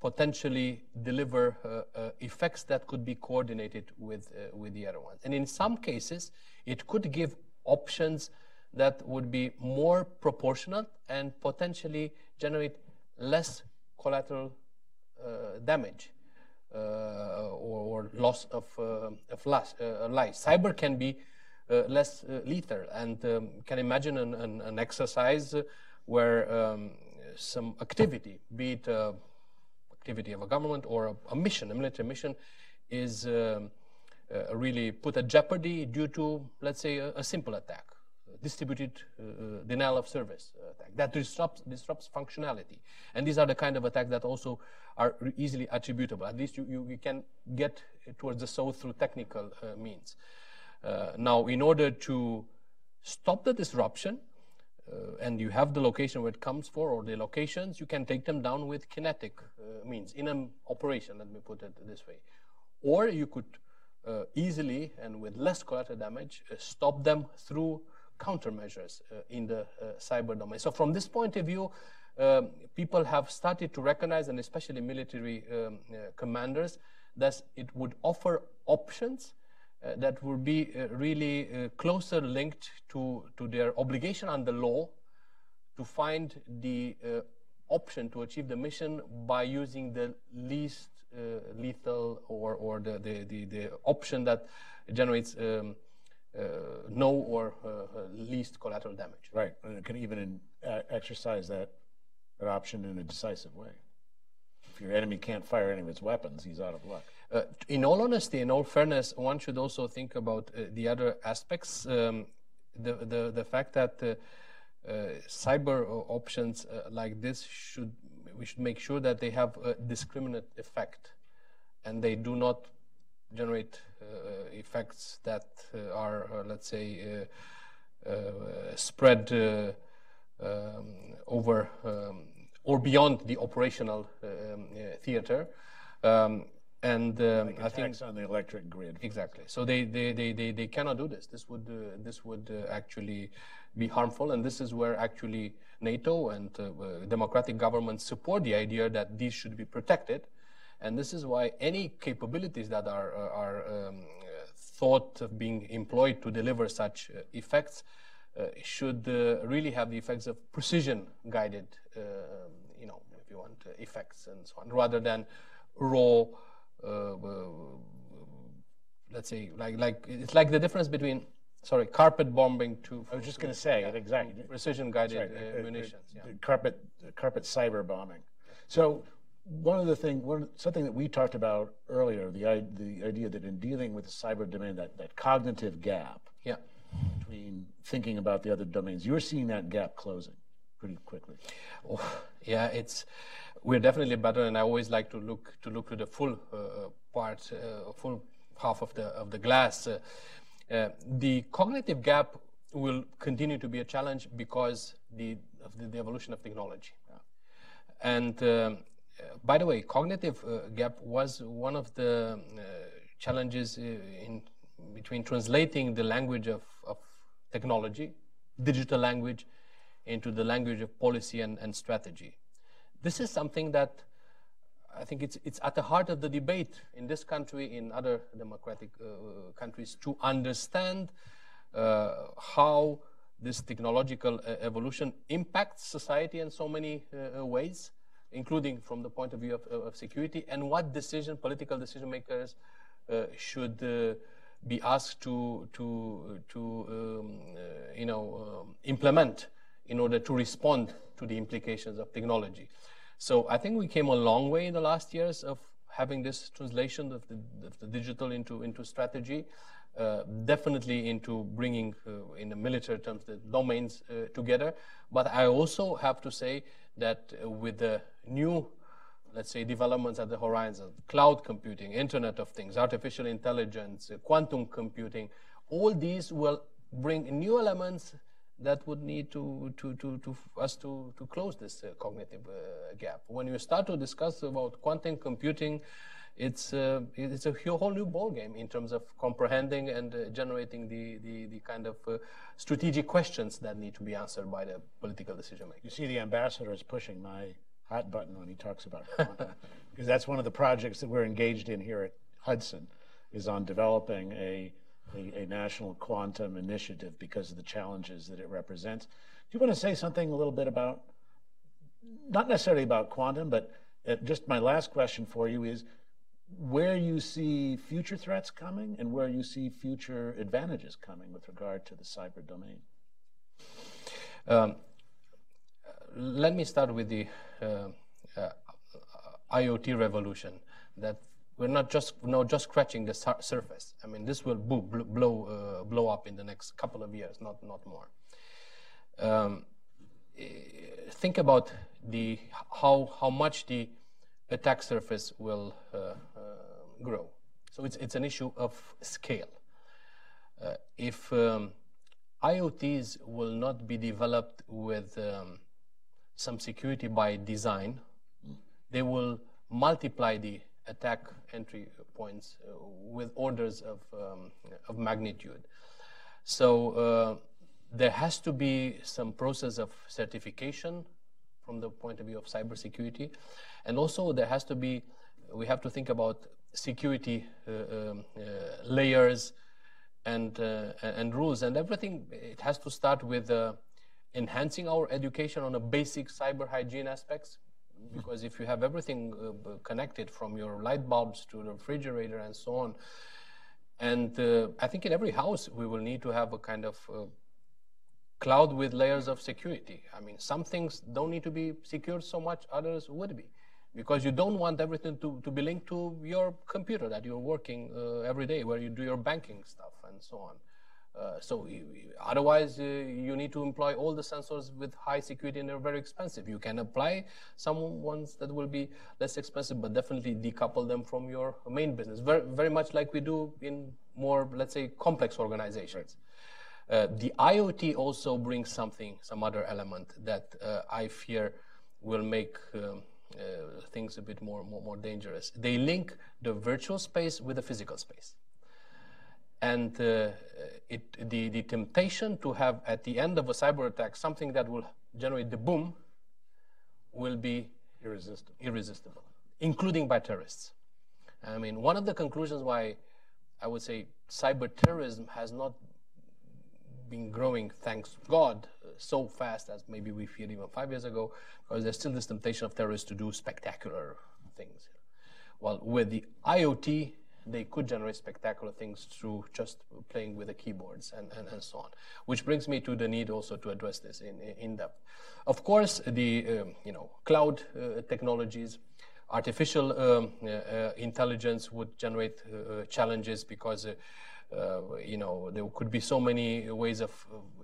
potentially deliver uh, uh, effects that could be coordinated with, uh, with the other ones. And in some cases, it could give options that would be more proportional and potentially generate less collateral uh, damage uh, or, or, loss of, uh, of life. Cyber can be less lethal and um, can imagine an, an, an exercise where um, some activity, be it activity of a government or a, a mission, a military mission, is um, uh, really put at jeopardy due to, let's say, a, a simple attack, distributed uh, uh, denial of service attack that disrupts, disrupts functionality. And these are the kind of attacks that also are easily attributable. At least you, you, you can get towards the soul through technical uh, means. Uh, now, in order to stop the disruption, uh, and you have the location where it comes for or the locations, you can take them down with kinetic uh, means in an operation, let me put it this way. Or you could uh, easily and with less collateral damage stop them through countermeasures in the cyber domain. So from this point of view, um, people have started to recognize, and especially military um, uh, commanders, that it would offer options uh, that would be uh, really uh, closer linked to, to their obligation under law to find the option to achieve the mission by using the least uh, lethal or, or the, the, the, the, option that generates um, uh, no or uh, least collateral damage. Right, and it can even in, exercise that, that option in a decisive way. If your enemy can't fire any of its weapons, he's out of luck. Uh, in all honesty, in all fairness, one should also think about uh, the other aspects. Um, the, the, the fact that uh, uh cyber options uh, like this should we should make sure that they have a discriminate effect, and they do not generate uh, effects that are, let's say, spread um, over um, or beyond the operational um, theater. Um, and um, like I think on the electric grid. Exactly. So they, they, they, they, they cannot do this. This would uh, this would uh, actually be harmful, and this is where actually NATO and uh, uh, democratic governments support the idea that these should be protected, and this is why any capabilities that are uh, are um, thought of being employed to deliver such uh, effects should really have the effects of precision guided, you know, if you want effects and so on, rather than raw. Uh, uh, let's say like like it's like the difference between sorry carpet bombing to I was just going to say yeah, exactly precision guided right. uh, munitions yeah. carpet carpet cyber bombing so one of the thing one something that we talked about earlier the the idea that in dealing with the cyber domain that that cognitive gap yeah between thinking about the other domains you're seeing that gap closing pretty quickly oh, yeah it's we're definitely better, and I always like to look to look to the full uh, part, uh, full half of the of the glass. Uh, uh, the cognitive gap will continue to be a challenge because the of the, the evolution of technology. Yeah. And by the way, cognitive gap was one of the challenges in between translating the language of, of technology, digital language, into the language of policy and, and strategy. This is something that I think it's, it's at the heart of the debate in this country, in other democratic uh, countries, to understand uh, how this technological uh, evolution impacts society in so many uh, ways, including from the point of view of, of security, and what decision political decision makers should be asked to to to um, you know um, implement in order to respond to the implications of technology. So I think we came a long way in the last years of having this translation of the, of the digital into into strategy. Uh, definitely into bringing, uh, in the military terms, the domains uh, together. But I also have to say that uh, with the new, let's say, developments at the horizon, cloud computing, Internet of Things, artificial intelligence, uh, quantum computing, all these will bring new elements that would need to, to, to, to us to, to close this cognitive gap. When you start to discuss about quantum computing, it's uh, it's a whole new ballgame in terms of comprehending and uh, generating the, the, the kind of uh, strategic questions that need to be answered by the political decision maker. You see, the ambassador is pushing my hot button when he talks about quantum, because that's one of the projects that we're engaged in here at Hudson, is on developing a, a, a national quantum initiative because of the challenges that it represents. Do you want to say something a little bit about, not necessarily about quantum, but uh, just my last question for you is where you see future threats coming and where you see future advantages coming with regard to the cyber domain. Um, let me start with the uh, uh, IoT revolution. That we're not just now just scratching the sur surface. I mean, this will blow blow, uh, blow up in the next couple of years, not not more. Um, think about the how how much the attack surface will uh, uh, grow. So it's, it's an issue of scale. Uh, if um, IoTs will not be developed with um, some security by design, they will multiply the attack entry points uh, with orders of, um, of magnitude. So uh, there has to be some process of certification from the point of view of cybersecurity. And also there has to be, we have to think about security uh, um, uh, layers and, uh, and rules and everything. It has to start with enhancing our education on the basic cyber hygiene aspects. Because if you have everything connected from your light bulbs to the refrigerator and so on, and uh, I think in every house we will need to have a kind of uh, cloud with layers of security. I mean, some things don't need to be secured so much, others would be. Because you don't want everything to, to be linked to your computer that you're working uh, every day, where you do your banking stuff and so on. Uh, so otherwise, uh, you need to employ all the sensors with high security and they're very expensive. You can apply some ones that will be less expensive, but definitely decouple them from your main business. Very, very much like we do in more, let's say, complex organizations. Right. Uh, the IoT also brings something, some other element that uh, I fear will make um, uh, things a bit more, more, more dangerous. They link the virtual space with the physical space. And uh, it, the, the temptation to have at the end of a cyber attack something that will generate the boom will be irresistible. irresistible, including by terrorists. I mean, one of the conclusions why I would say cyber terrorism has not been growing, thanks God, so fast as maybe we feared even five years ago, because there's still this temptation of terrorists to do spectacular things. Well, with the IoT, they could generate spectacular things through just playing with the keyboards and, and, and so on. Which brings me to the need also to address this in, in depth. Of course, the um, you know cloud uh, technologies, artificial um, uh, intelligence would generate uh, uh, challenges because uh, uh, you know, there could be so many ways of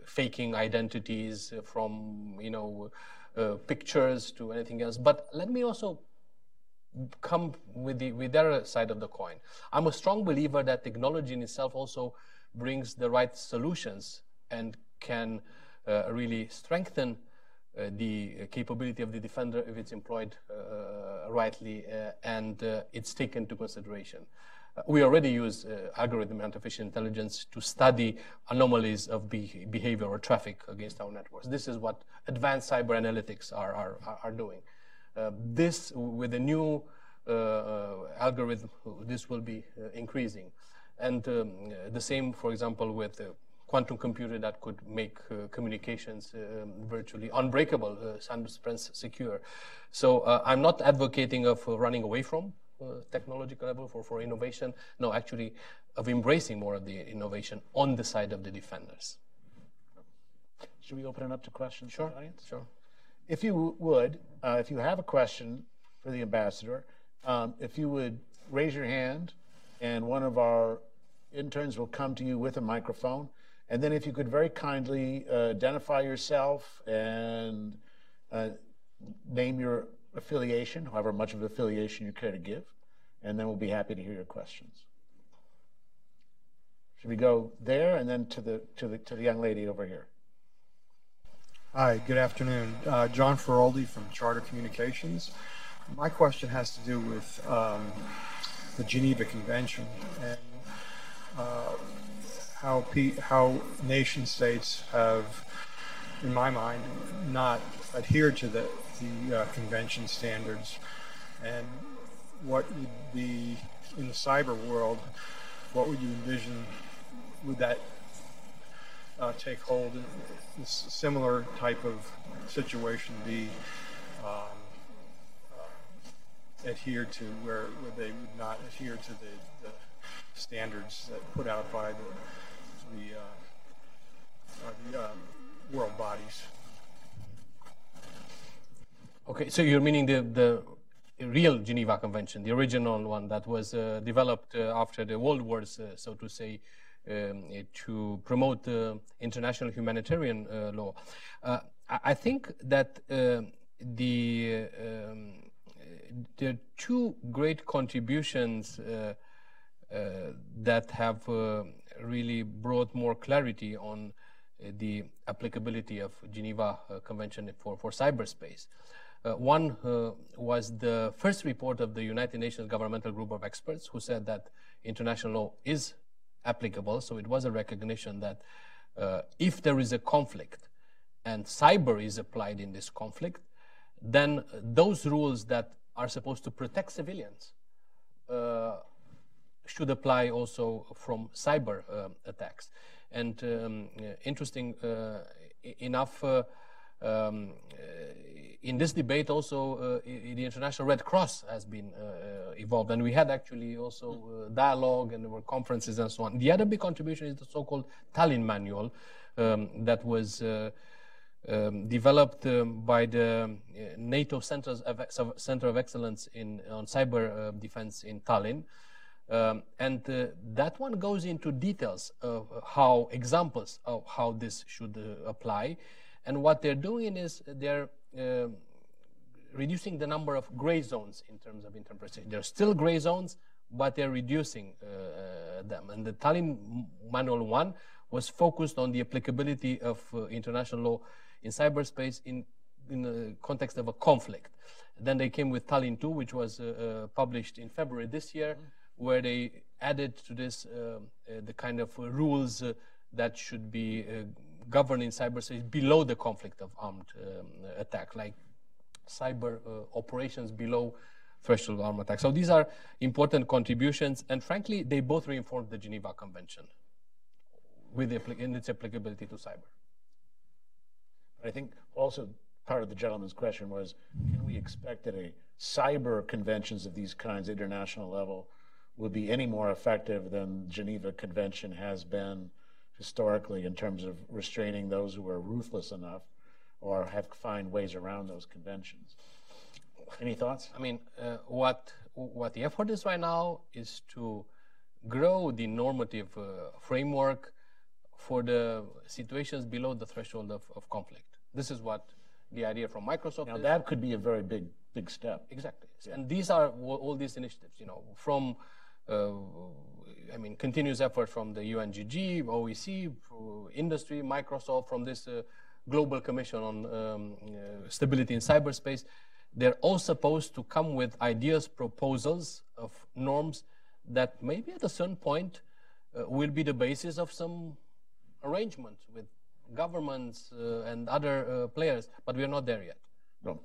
faking identities from, you know, uh, pictures to anything else. But let me also come with the with the other side of the coin. I'm a strong believer that technology in itself also brings the right solutions and can uh, really strengthen uh, the capability of the defender if it's employed uh, rightly uh, and it's taken into consideration we already use uh, algorithm and artificial intelligence to study anomalies of be behavior or traffic against our networks. This is what advanced cyber analytics are, are, are doing. Uh, this, with the new uh, uh algorithm, this will be uh, increasing. And um, the same, for example, with quantum computer that could make uh, communications um, virtually unbreakable, uh, secure. So uh, I'm not advocating of running away from uh, technological level for, for innovation. No, actually, of embracing more of the innovation on the side of the defenders. Should we open it up to questions sure, from the audience? Sure. If you would, uh, if you have a question for the ambassador, um, if you would raise your hand, and one of our interns will come to you with a microphone. And then if you could very kindly uh, identify yourself and uh, name your affiliation, however much of affiliation you care to give, and then we'll be happy to hear your questions. Should we go there and then to the to the to the young lady over here? Hi, good afternoon. Uh, John Feroldi from Charter Communications. My question has to do with um, the Geneva Convention and uh, how how nation states have, in my mind, not adhered to the the uh, convention standards, and what would be in the cyber world, what would you envision? Would that uh, take hold? In this similar type of situation be um, uh, adhered to, where, where, they would not adhere to the, the standards that put out by the the, uh, the um, world bodies. Okay, so you're meaning the, the real Geneva Convention, the original one that was uh, developed uh, after the World Wars, so to say, um, to promote international humanitarian uh, law. Uh, I think that uh, the um, there are two great contributions that have really brought more clarity on the applicability of Geneva Convention for, for cyberspace. Uh, one uh, was the first report of the United Nations Governmental Group of Experts who said that international law is applicable. So it was a recognition that uh, if there is a conflict and cyber is applied in this conflict, then those rules that are supposed to protect civilians uh, should apply also from cyber uh, attacks. And um, interesting uh, enough, uh, um, in this debate also uh, the International Red Cross has been uh, evolved and we had actually also uh, dialogue and there were conferences and so on. The other big contribution is the so-called Tallinn Manual um, that was um, developed um, by the NATO Centers of, Center of Excellence in, on Cyber Defense in Tallinn. Um, and uh, that one goes into details of how examples of how this should uh, apply. And what they're doing is they're uh, reducing the number of gray zones in terms of interpretation. There are still gray zones, but they're reducing uh, uh them. And the Tallinn Manual 1 was focused on the applicability of uh, international law in cyberspace in, in the context of a conflict. Then they came with Tallinn 2, which was uh, published in February this year, mm -hmm. where they added to this the kind of rules that should be govern in cyberspace below the conflict of armed um, attack, like cyber uh, operations below threshold armed attack. So these are important contributions, and frankly, they both reinforce the Geneva Convention with in its applicability to cyber. I think also part of the gentleman's question was, can we expect that a cyber conventions of these kinds, international level, will be any more effective than Geneva Convention has been historically in terms of restraining those who are ruthless enough or have find ways around those conventions. Any thoughts? I mean, uh, what what the effort is right now is to grow the normative uh, framework for the situations below the threshold of, of conflict. This is what the idea from Microsoft. Now is. that could be a very big big step. Exactly, yeah. and these are all, these initiatives. You know, from uh, I mean, continuous effort from the UNGG, OSCE, industry, Microsoft, from this uh, Global Commission on um, uh, Stability in Cyberspace. They're all supposed to come with ideas, proposals of norms that maybe at a certain point uh, will be the basis of some arrangement with governments uh, and other uh, players, but we're not there yet. No,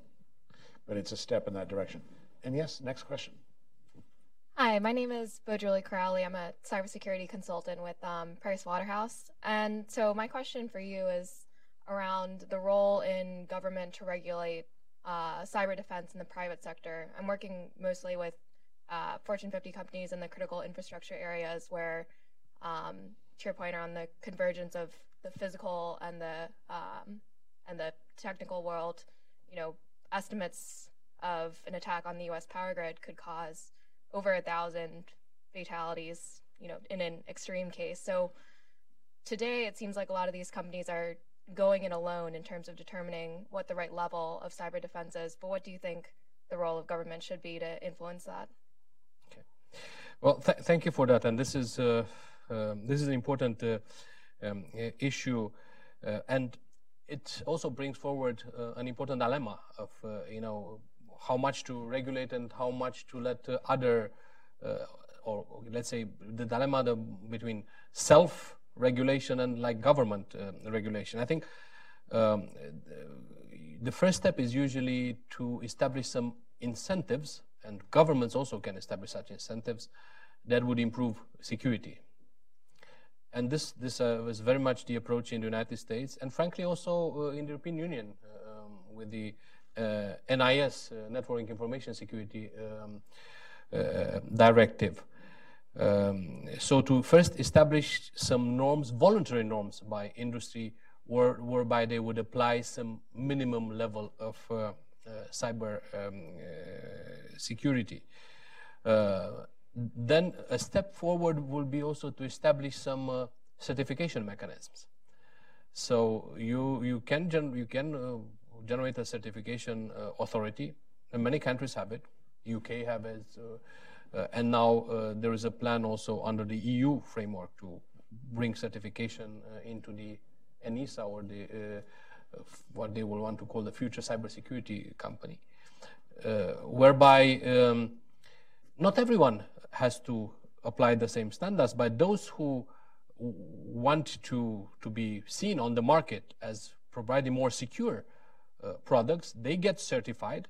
but it's a step in that direction. And yes, next question. Hi, my name is Bojulie Crowley. I'm a cybersecurity consultant with um, Price Waterhouse. And so my question for you is around the role in government to regulate uh, cyber defense in the private sector. I'm working mostly with uh, Fortune 50 companies in the critical infrastructure areas where, um, to your point around the convergence of the physical and the um, and the technical world, you know, estimates of an attack on the U.S. power grid could cause over a thousand fatalities, you know, in an extreme case. So today, it seems like a lot of these companies are going it alone in terms of determining what the right level of cyber defense is. But what do you think the role of government should be to influence that? Okay. Well, th thank you for that. And this is uh, uh, this is an important uh, um, issue, uh, and it also brings forward uh, an important dilemma of uh, you know how much to regulate and how much to let other, or let's say the dilemma the, between self regulation and like government uh, regulation. I think um, the first step is usually to establish some incentives, and governments also can establish such incentives that would improve security. And this, this uh, was very much the approach in the United States, and frankly also uh, in the European Union um, with the uh, NIS, uh, Network Information Security um, uh, Directive. Um, so to first establish some norms, voluntary norms by industry, where, whereby they would apply some minimum level of uh, uh, cyber um, uh, security. Uh, then a step forward will be also to establish some uh, certification mechanisms. So you you can you can uh, generate a certification authority, and many countries have it. UK have it. Uh, and now uh, there is a plan also under the EU framework to bring certification uh, into the ENISA or the what they will want to call the future cybersecurity company, whereby um, not everyone has to apply the same standards, but those who want to, to be seen on the market as providing more secure uh, products, they get certified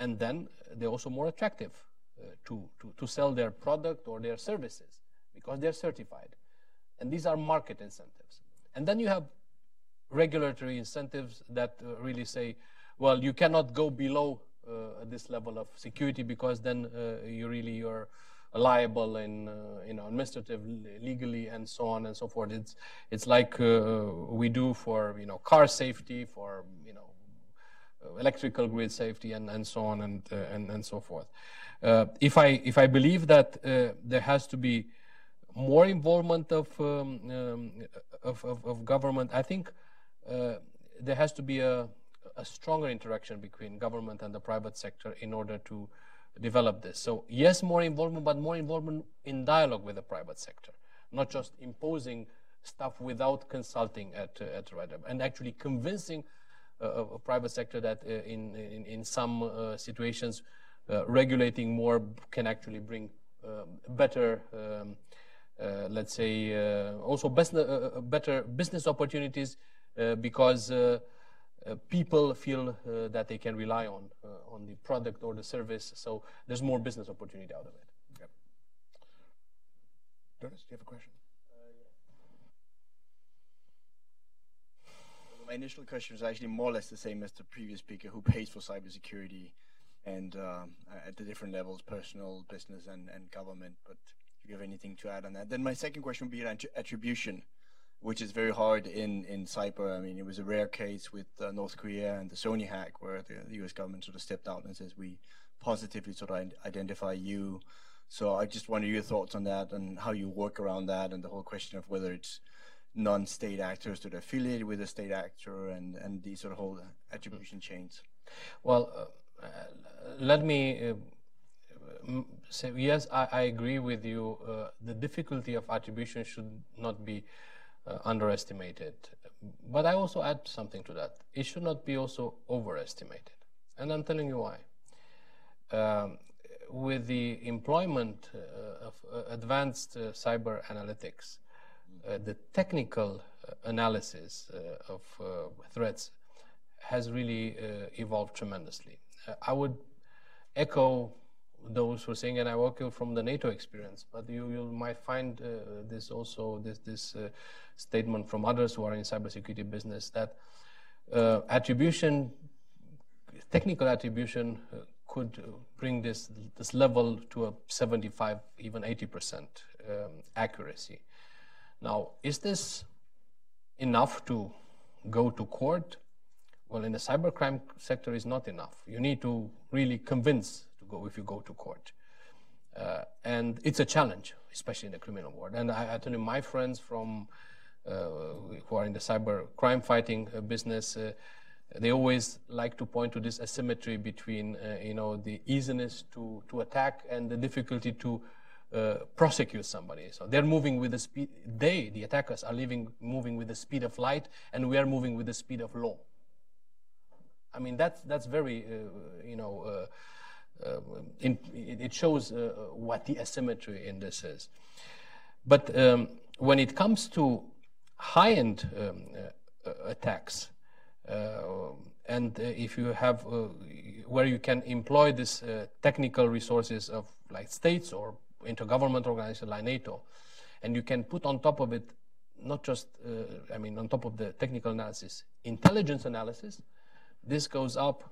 and then they're also more attractive uh, to, to, to sell their product or their services because they're certified. And these are market incentives. And then you have regulatory incentives that uh, really say, well, you cannot go below uh, this level of security because then uh, you really you're liable in you know administrative legally and so on and so forth. It's it's like we do for you know car safety, for you know electrical grid safety, and, and so on and and and so forth. Uh, if I if I believe that uh, there has to be more involvement of um, um, of, of, of, government, I think uh, there has to be a, a stronger interaction between government and the private sector in order to develop this. So yes, more involvement, but more involvement in dialogue with the private sector, not just imposing stuff without consulting at at right and actually convincing uh, a private sector that uh, in, in in some uh, situations uh, regulating more can actually bring uh, better, um, uh, let's say, also best, better business opportunities because people feel that they can rely on on the product or the service. So there's more business opportunity out of it. Yep. Dennis, do you have a question? My initial question was actually more or less the same as the previous speaker who pays for cybersecurity and um, at the different levels, personal, business, and, and government. But if you have anything to add on that, then my second question would be attribution, which is very hard in, in cyber. I mean, it was a rare case with uh, North Korea and the Sony hack, where the, the, U.S. government sort of stepped out and says we positively sort of identify you. So I just wonder your thoughts on that and how you work around that, and the whole question of whether it's non-state actors that are affiliated with a state actor and, and these sort of whole attribution chains. Well, uh, uh, let me uh, say yes, I, I, agree with you. Uh, the difficulty of attribution should not be underestimated. But I also add something to that. It should not be also overestimated. And I'm telling you why. Um, with the employment uh, of uh, advanced uh, cyber analytics, the technical analysis of threats has really evolved tremendously. I would echo those who are saying, and I work from the NATO experience, but you, you might find uh, this also this this uh, statement from others who are in cybersecurity business that uh, attribution, technical attribution, uh, could bring this this level to a 75, even 80 percent um, accuracy. Now, is this enough to go to court? Well, in the cybercrime sector, is not enough. You need to really convince to go if you go to court. Uh, and it's a challenge, especially in the criminal world. And I, I tell you, my friends from uh, who are in the cyber crime fighting uh, business, uh, they always like to point to this asymmetry between, you know, the easiness to, to attack and the difficulty to uh, prosecute somebody. So they're moving with the speed, they, the attackers, are living, moving with the speed of light, and we are moving with the speed of law. I mean, that's, that's very, uh, you know, uh, uh in, it shows uh, what the asymmetry in this is. But um, when it comes to high end um, attacks, and if you have where you can employ this technical resources of like states or intergovernmental organization like NATO, and you can put on top of it not just, uh, I mean, on top of the technical analysis, intelligence analysis, this goes up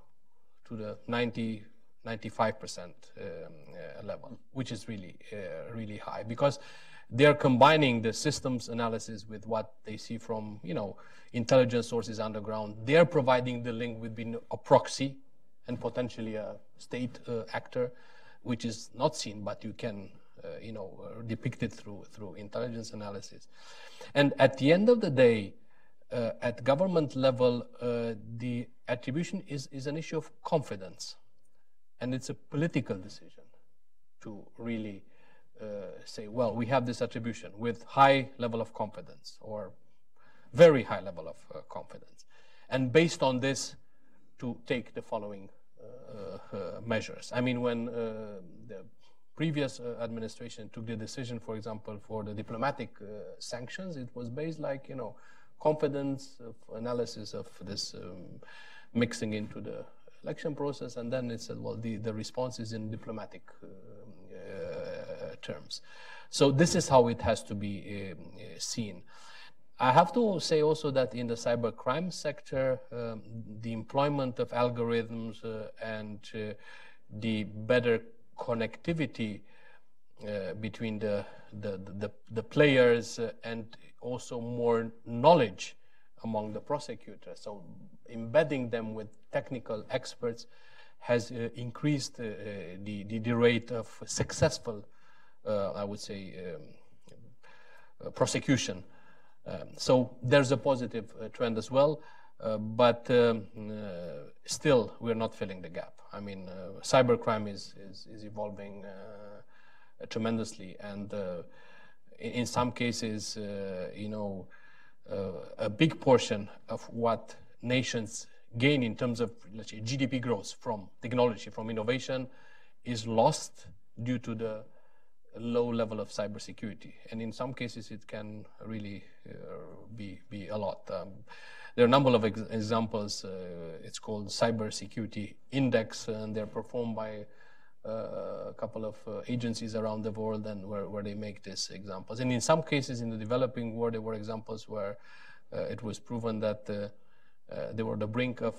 to the 90, 95% um, uh, level, which is really, uh, really high because they're combining the systems analysis with what they see from, you know, intelligence sources underground. They're providing the link between a proxy and potentially a state uh, actor which is not seen, but you can, uh, you know, uh, depict it through through intelligence analysis. And at the end of the day, uh, at government level, uh, the attribution is is an issue of confidence, and it's a political decision to really uh, say, well, we have this attribution with high level of confidence or very high level of uh, confidence, and based on this, to take the following measures. I mean, when uh, the previous administration took the decision, for example, for the diplomatic sanctions, it was based like, you know, confidence of analysis of this um, mixing into the election process, and then it said, well, the, the response is in diplomatic uh, uh, terms. So this is how it has to be uh, seen. I have to say also that in the cybercrime sector, um, the employment of algorithms uh, and uh, the better connectivity uh, between the, the, the, the players uh, and also more knowledge among the prosecutors. So embedding them with technical experts has uh, increased uh, the, the, the, rate of successful, I would say, um, prosecution um, so there's a positive uh, trend as well, uh, but um, uh, still we're not filling the gap. I mean, cybercrime is, is, is evolving tremendously, and in, in, some cases, you know, a big portion of what nations gain in terms of let's say, GDP growth from technology, from innovation, is lost due to the low level of cybersecurity. And in some cases, it can really uh, be, be a lot. Um, there are a number of ex examples. Uh, it's called Cybersecurity Index, and they're performed by uh, a couple of uh, agencies around the world and where, where they make these examples. And in some cases in the developing world, there were examples where uh, it was proven that uh, they were the brink of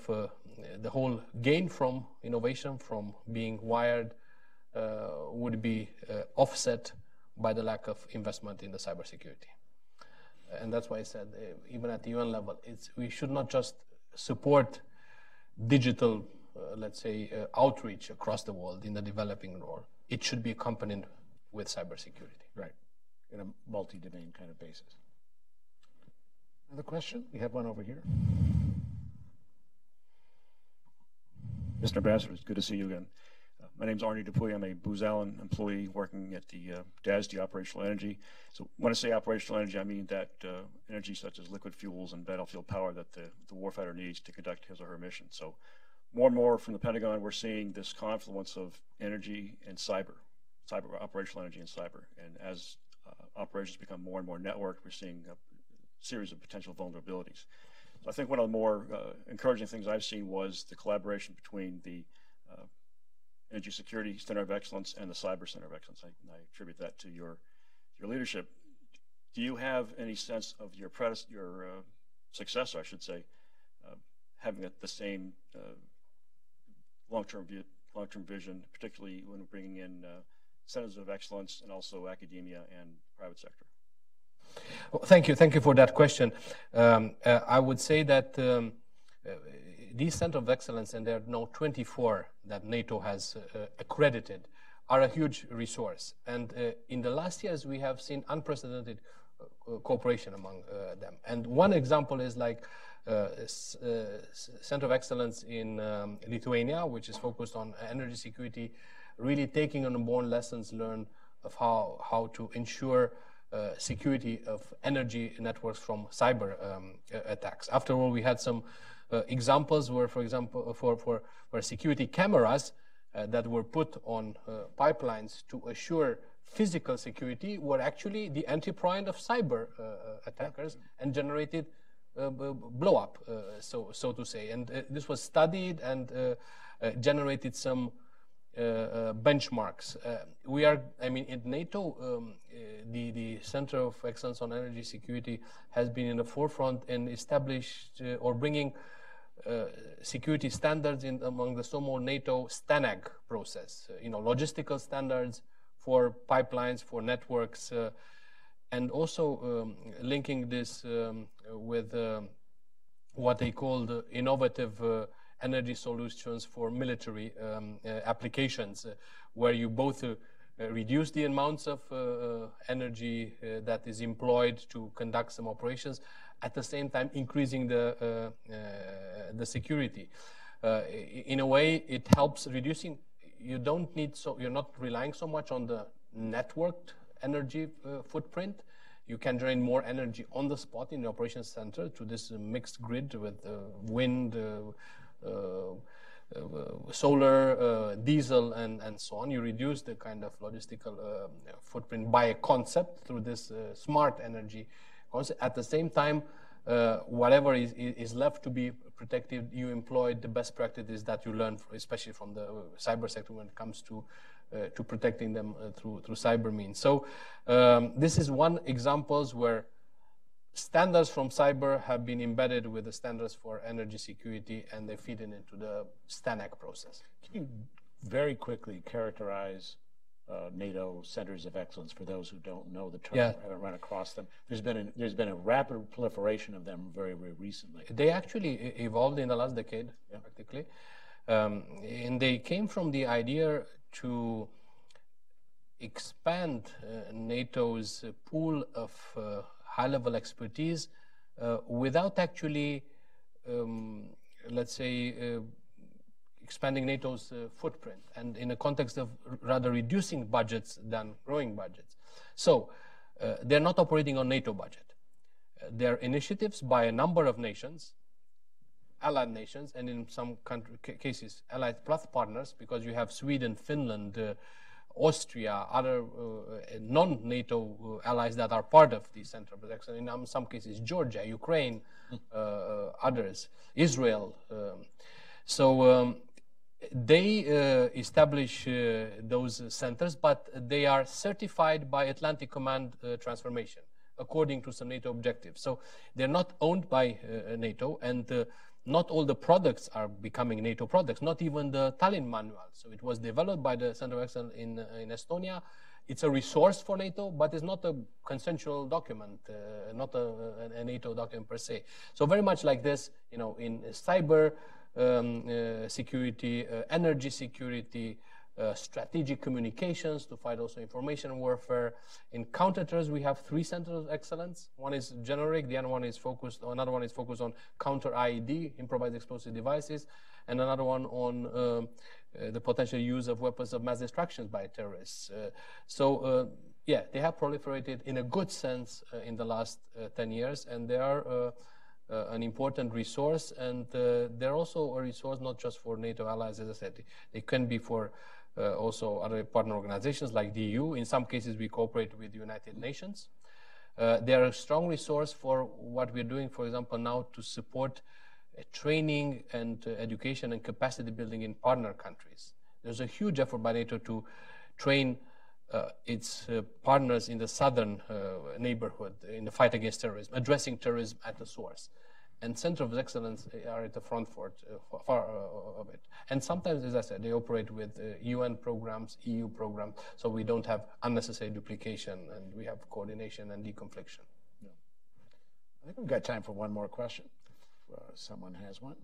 the whole gain from innovation, from being wired would be uh, offset by the lack of investment in the cybersecurity. And that's why I said, uh, even at the UN level, it's, we should not just support digital, let's say, outreach across the world in the developing world. It should be accompanied with cybersecurity. Right, in a multi-domain kind of basis. Another question? We have one over here. Mr. Ambassador, it's good to see you again. My name is Arnie Dupuy. I'm a Booz Allen employee working at the uh, DASD Operational Energy. So when I say operational energy, I mean that uh, energy such as liquid fuels and battlefield power that the, the warfighter needs to conduct his or her mission. So more and more from the Pentagon, we're seeing this confluence of energy and cyber, cyber operational energy and cyber. And as uh, operations become more and more networked, we're seeing a series of potential vulnerabilities. So I think one of the more uh, encouraging things I've seen was the collaboration between the Energy Security Center of Excellence and the Cyber Center of Excellence. I, I attribute that to your your leadership. Do you have any sense of your predecessor, your uh, successor, I should say, uh, having a, the same uh, long-term view, long-term vision, particularly when bringing in uh, centers of excellence and also academia and private sector? Well, thank you, thank you for that question. Um, uh, I would say that um, uh, these centers of excellence, and there are now 24 that NATO has accredited, are a huge resource. And in the last years, we have seen unprecedented cooperation among them. And one example is like uh, uh, Center of Excellence in um, Lithuania, which is focused on energy security, really taking on board lessons learned of how, how to ensure uh, security of energy networks from cyber um, attacks. After all, we had some uh, examples were, for example, for, for, for security cameras uh, that were put on uh, pipelines to assure physical security were actually the anti-prime of cyber attackers and generated uh, blow up, uh, so so to say. And uh, this was studied and generated some benchmarks. we are, I mean, in NATO, um, the the Center of Excellence on Energy Security has been in the forefront in established or bringing. Uh, security standards in among the SOMO NATO STANAG process. Uh, you know, logistical standards for pipelines, for networks, uh, and also um, linking this um, with uh, what they called innovative uh, energy solutions for military um, uh, applications, where you both reduce the amounts of uh, energy that is employed to conduct some operations, at the same time increasing the the security. in a way, it helps reducing. You don't need so you're not relying so much on the networked energy uh, footprint. You can drain more energy on the spot in the operations center to this uh, mixed grid with uh, wind, solar, diesel, and, and so on. You reduce the kind of logistical footprint by a concept through this smart energy concept. At the same time, uh, whatever is, is, left to be protected, you employ the best practices that you learn, especially from the cyber sector when it comes to uh, to protecting them uh, through, through cyber means. So um, this is one examples where standards from cyber have been embedded with the standards for energy security and they feed in into the STANAG process. Can you very quickly characterize uh, NATO centers of excellence for those who don't know the term yeah. haven't run across them. There's been a, there's been a rapid proliferation of them very very recently. They actually evolved in the last decade yeah. practically, um, and they came from the idea to expand uh, NATO's pool of uh, high-level expertise uh, without actually, um, let's say, uh, expanding NATO's uh, footprint, and in a context of rather reducing budgets than growing budgets. So they're not operating on NATO budget. They're initiatives by a number of nations allied nations and in some country, cases allied plus partners because you have Sweden, Finland, uh, Austria, other uh, non-NATO uh, allies that are part of the Center of Excellence. In some cases, Georgia, Ukraine, mm. others, Israel. Um, so um, they uh, establish uh, those centers, but they are certified by Atlantic Command uh, Transformation according to some NATO objectives. So they're not owned by NATO, and not all the products are becoming NATO products, not even the Tallinn manual. So it was developed by the Center of Excellence in, uh, in Estonia. It's a resource for NATO, but it's not a consensual document, uh, not a, a, NATO document per se. So very much like this, you know, in cyber um, uh, security, uh, energy security, uh, strategic communications to fight also information warfare. In counterterrorism, we have three centers of excellence. One is generic, the other one is focused, another one is focused on counter IED, improvised explosive devices, and another one on um, uh, the potential use of weapons of mass destruction by terrorists. Uh, so, uh, yeah, they have proliferated in a good sense uh, in the last 10 years, and they are an important resource, and they're also a resource not just for NATO allies, as I said, they can be for uh, also other partner organizations like the EU. In some cases, we cooperate with the United Nations. Uh, they are a strong resource for what we're doing, for example, now to support uh, training and uh, education and capacity building in partner countries. There's a huge effort by NATO to train uh, its uh, partners in the southern neighborhood in the fight against terrorism, addressing terrorism at the source. And center of excellence are at the front for it, uh, far uh, of it. And sometimes, as I said, they operate with UN programs, EU programs, so we don't have unnecessary duplication and we have coordination and deconfliction. Yeah. I think we've got time for one more question. If someone has one.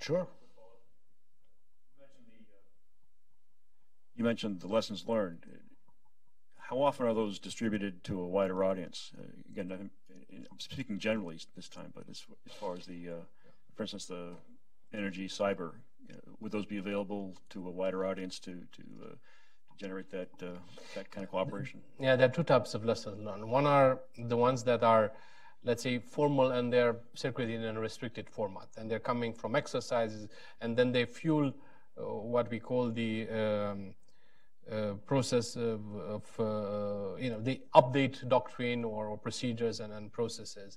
Sure. You mentioned the lessons learned. How often are those distributed to a wider audience? Uh, again, I'm speaking generally this time, but as, as far as the, uh, for instance, the energy, cyber, uh, would those be available to a wider audience to to uh, generate that uh, that kind of cooperation? Yeah, there are two types of lessons learned. One are the ones that are, let's say, formal and they're circulated in a restricted format, and they're coming from exercises, and then they fuel uh, what we call the um, uh, process of, of uh, you know, the update doctrine or, or procedures and, and processes.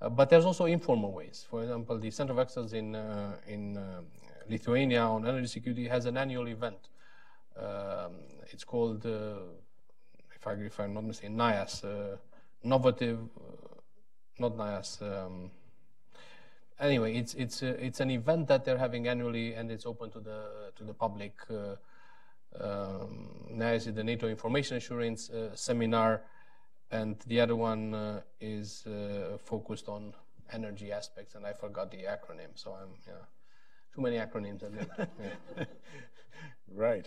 Uh, but there's also informal ways. For example, the Center of Excellence in, uh, in uh, Lithuania on energy security has an annual event. Um, it's called, if, I, if I'm not mistaken, NIAS, Innovative, not NIAS. Um, anyway, it's it's it's an event that they're having annually, and it's open to the to the public. Um, NIAS is the NATO Information Assurance uh, Seminar, and the other one uh, is uh, focused on energy aspects, and I forgot the acronym, so I'm yeah, too many acronyms. yeah. right.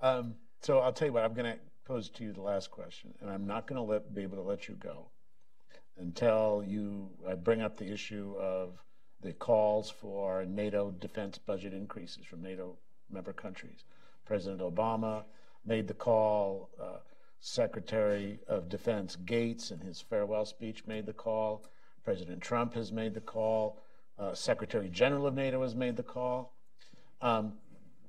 Um, so I'll tell you what. I'm going to pose to you the last question, and I'm not going to be able to let you go until you I bring up the issue of the calls for NATO defense budget increases from NATO member countries. President Obama made the call. Uh, Secretary of Defense Gates, in his farewell speech, made the call. President Trump has made the call. Uh, Secretary General of NATO has made the call. Um,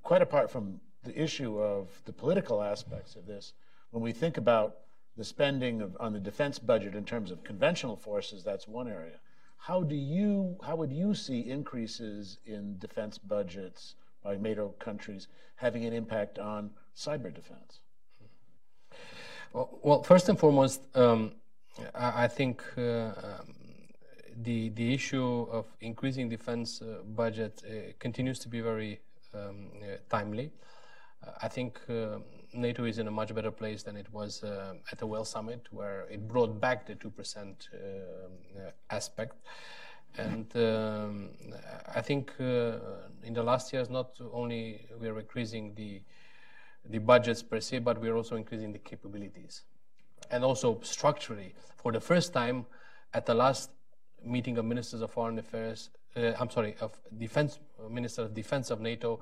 quite apart from the issue of the political aspects of this, when we think about the spending of, on the defense budget in terms of conventional forces, that's one area. How do you, how would you see increases in defense budgets by NATO countries having an impact on cyber defense? Well, well first and foremost, um, I, think uh, um, the the issue of increasing defense uh, budget uh, continues to be very um, uh, timely. Uh, I think NATO is in a much better place than it was at the Wales Summit, where it brought back the two percent aspect. And um, I think uh, in the last years, not only we are increasing the the budgets per se, but we are also increasing the capabilities, and also structurally. For the first time, at the last meeting of ministers of foreign affairs, uh, I'm sorry, of defense minister of defense of NATO,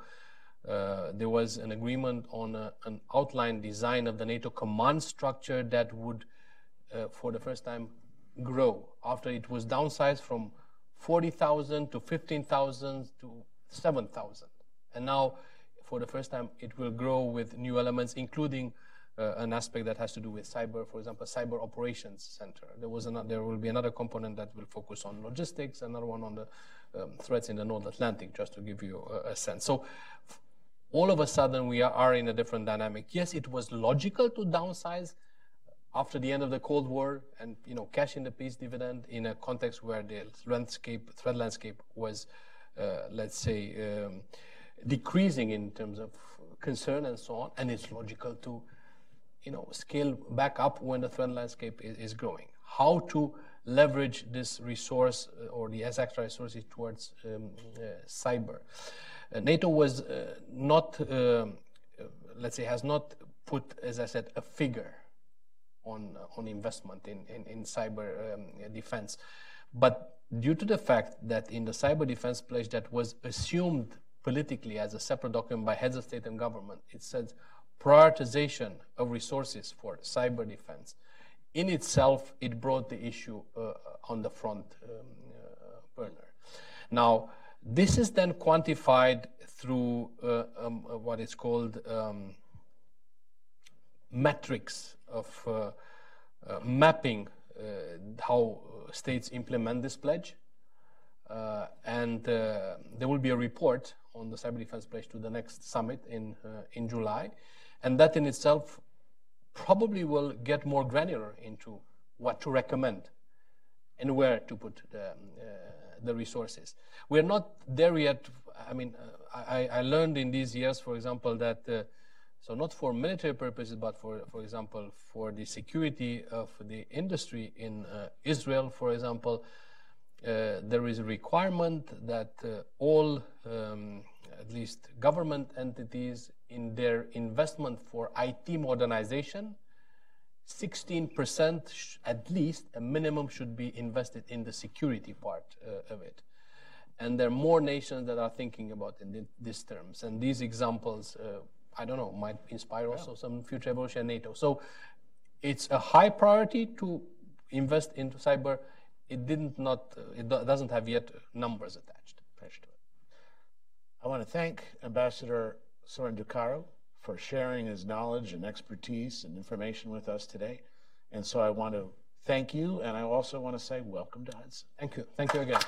uh, there was an agreement on a, an outline design of the NATO command structure that would, uh, for the first time, grow after it was downsized from 40,000 to 15,000 to 7,000. And now, for the first time, it will grow with new elements, including uh, an aspect that has to do with cyber, for example, cyber operations center. There was another, there will be another component that will focus on logistics, another one on the um, threats in the North Atlantic, just to give you a, a sense. So, all of a sudden, we are, are in a different dynamic. Yes, it was logical to downsize after the end of the Cold War and you know cash in the peace dividend in a context where the landscape threat landscape was uh, let's say um, decreasing in terms of concern and so on and it's logical to you know scale back up when the threat landscape is, is growing. How to leverage this resource uh, or the extra resources towards um, uh, cyber? Uh, NATO was uh, not um, let's say has not put as I said a figure on, on investment in, in, in cyber um, defense. But due to the fact that in the cyber defense pledge that was assumed politically as a separate document by heads of state and government, it says prioritization of resources for cyber defense. In itself, it brought the issue uh, on the front um, uh, burner. Now, this is then quantified through uh, um, what is called um, metrics of uh, uh, mapping uh, how states implement this pledge. And there will be a report on the cyber defense pledge to the next summit in, in July. And that in itself probably will get more granular into what to recommend and where to put the, uh, the resources. We're not there yet. I mean, uh, I, I, learned in these years, for example, that uh, so not for military purposes, but for, for example, for the security of the industry in uh, Israel, for example, uh, there is a requirement that uh, all, um, at least government entities, in their investment for IT modernization, 16% at least, a minimum should be invested in the security part uh, of it. And there are more nations that are thinking about in these terms. And these examples, uh, I don't know, might inspire also yeah. some future evolution in NATO. So it's a high priority to invest into cyber. It didn't not, uh, it doesn't have yet numbers attached, attached to it. I want to thank Ambassador Sorin Ducaru for sharing his knowledge and expertise and information with us today. And so I want to thank you, and I also want to say welcome to Hudson. Thank you. Thank you again.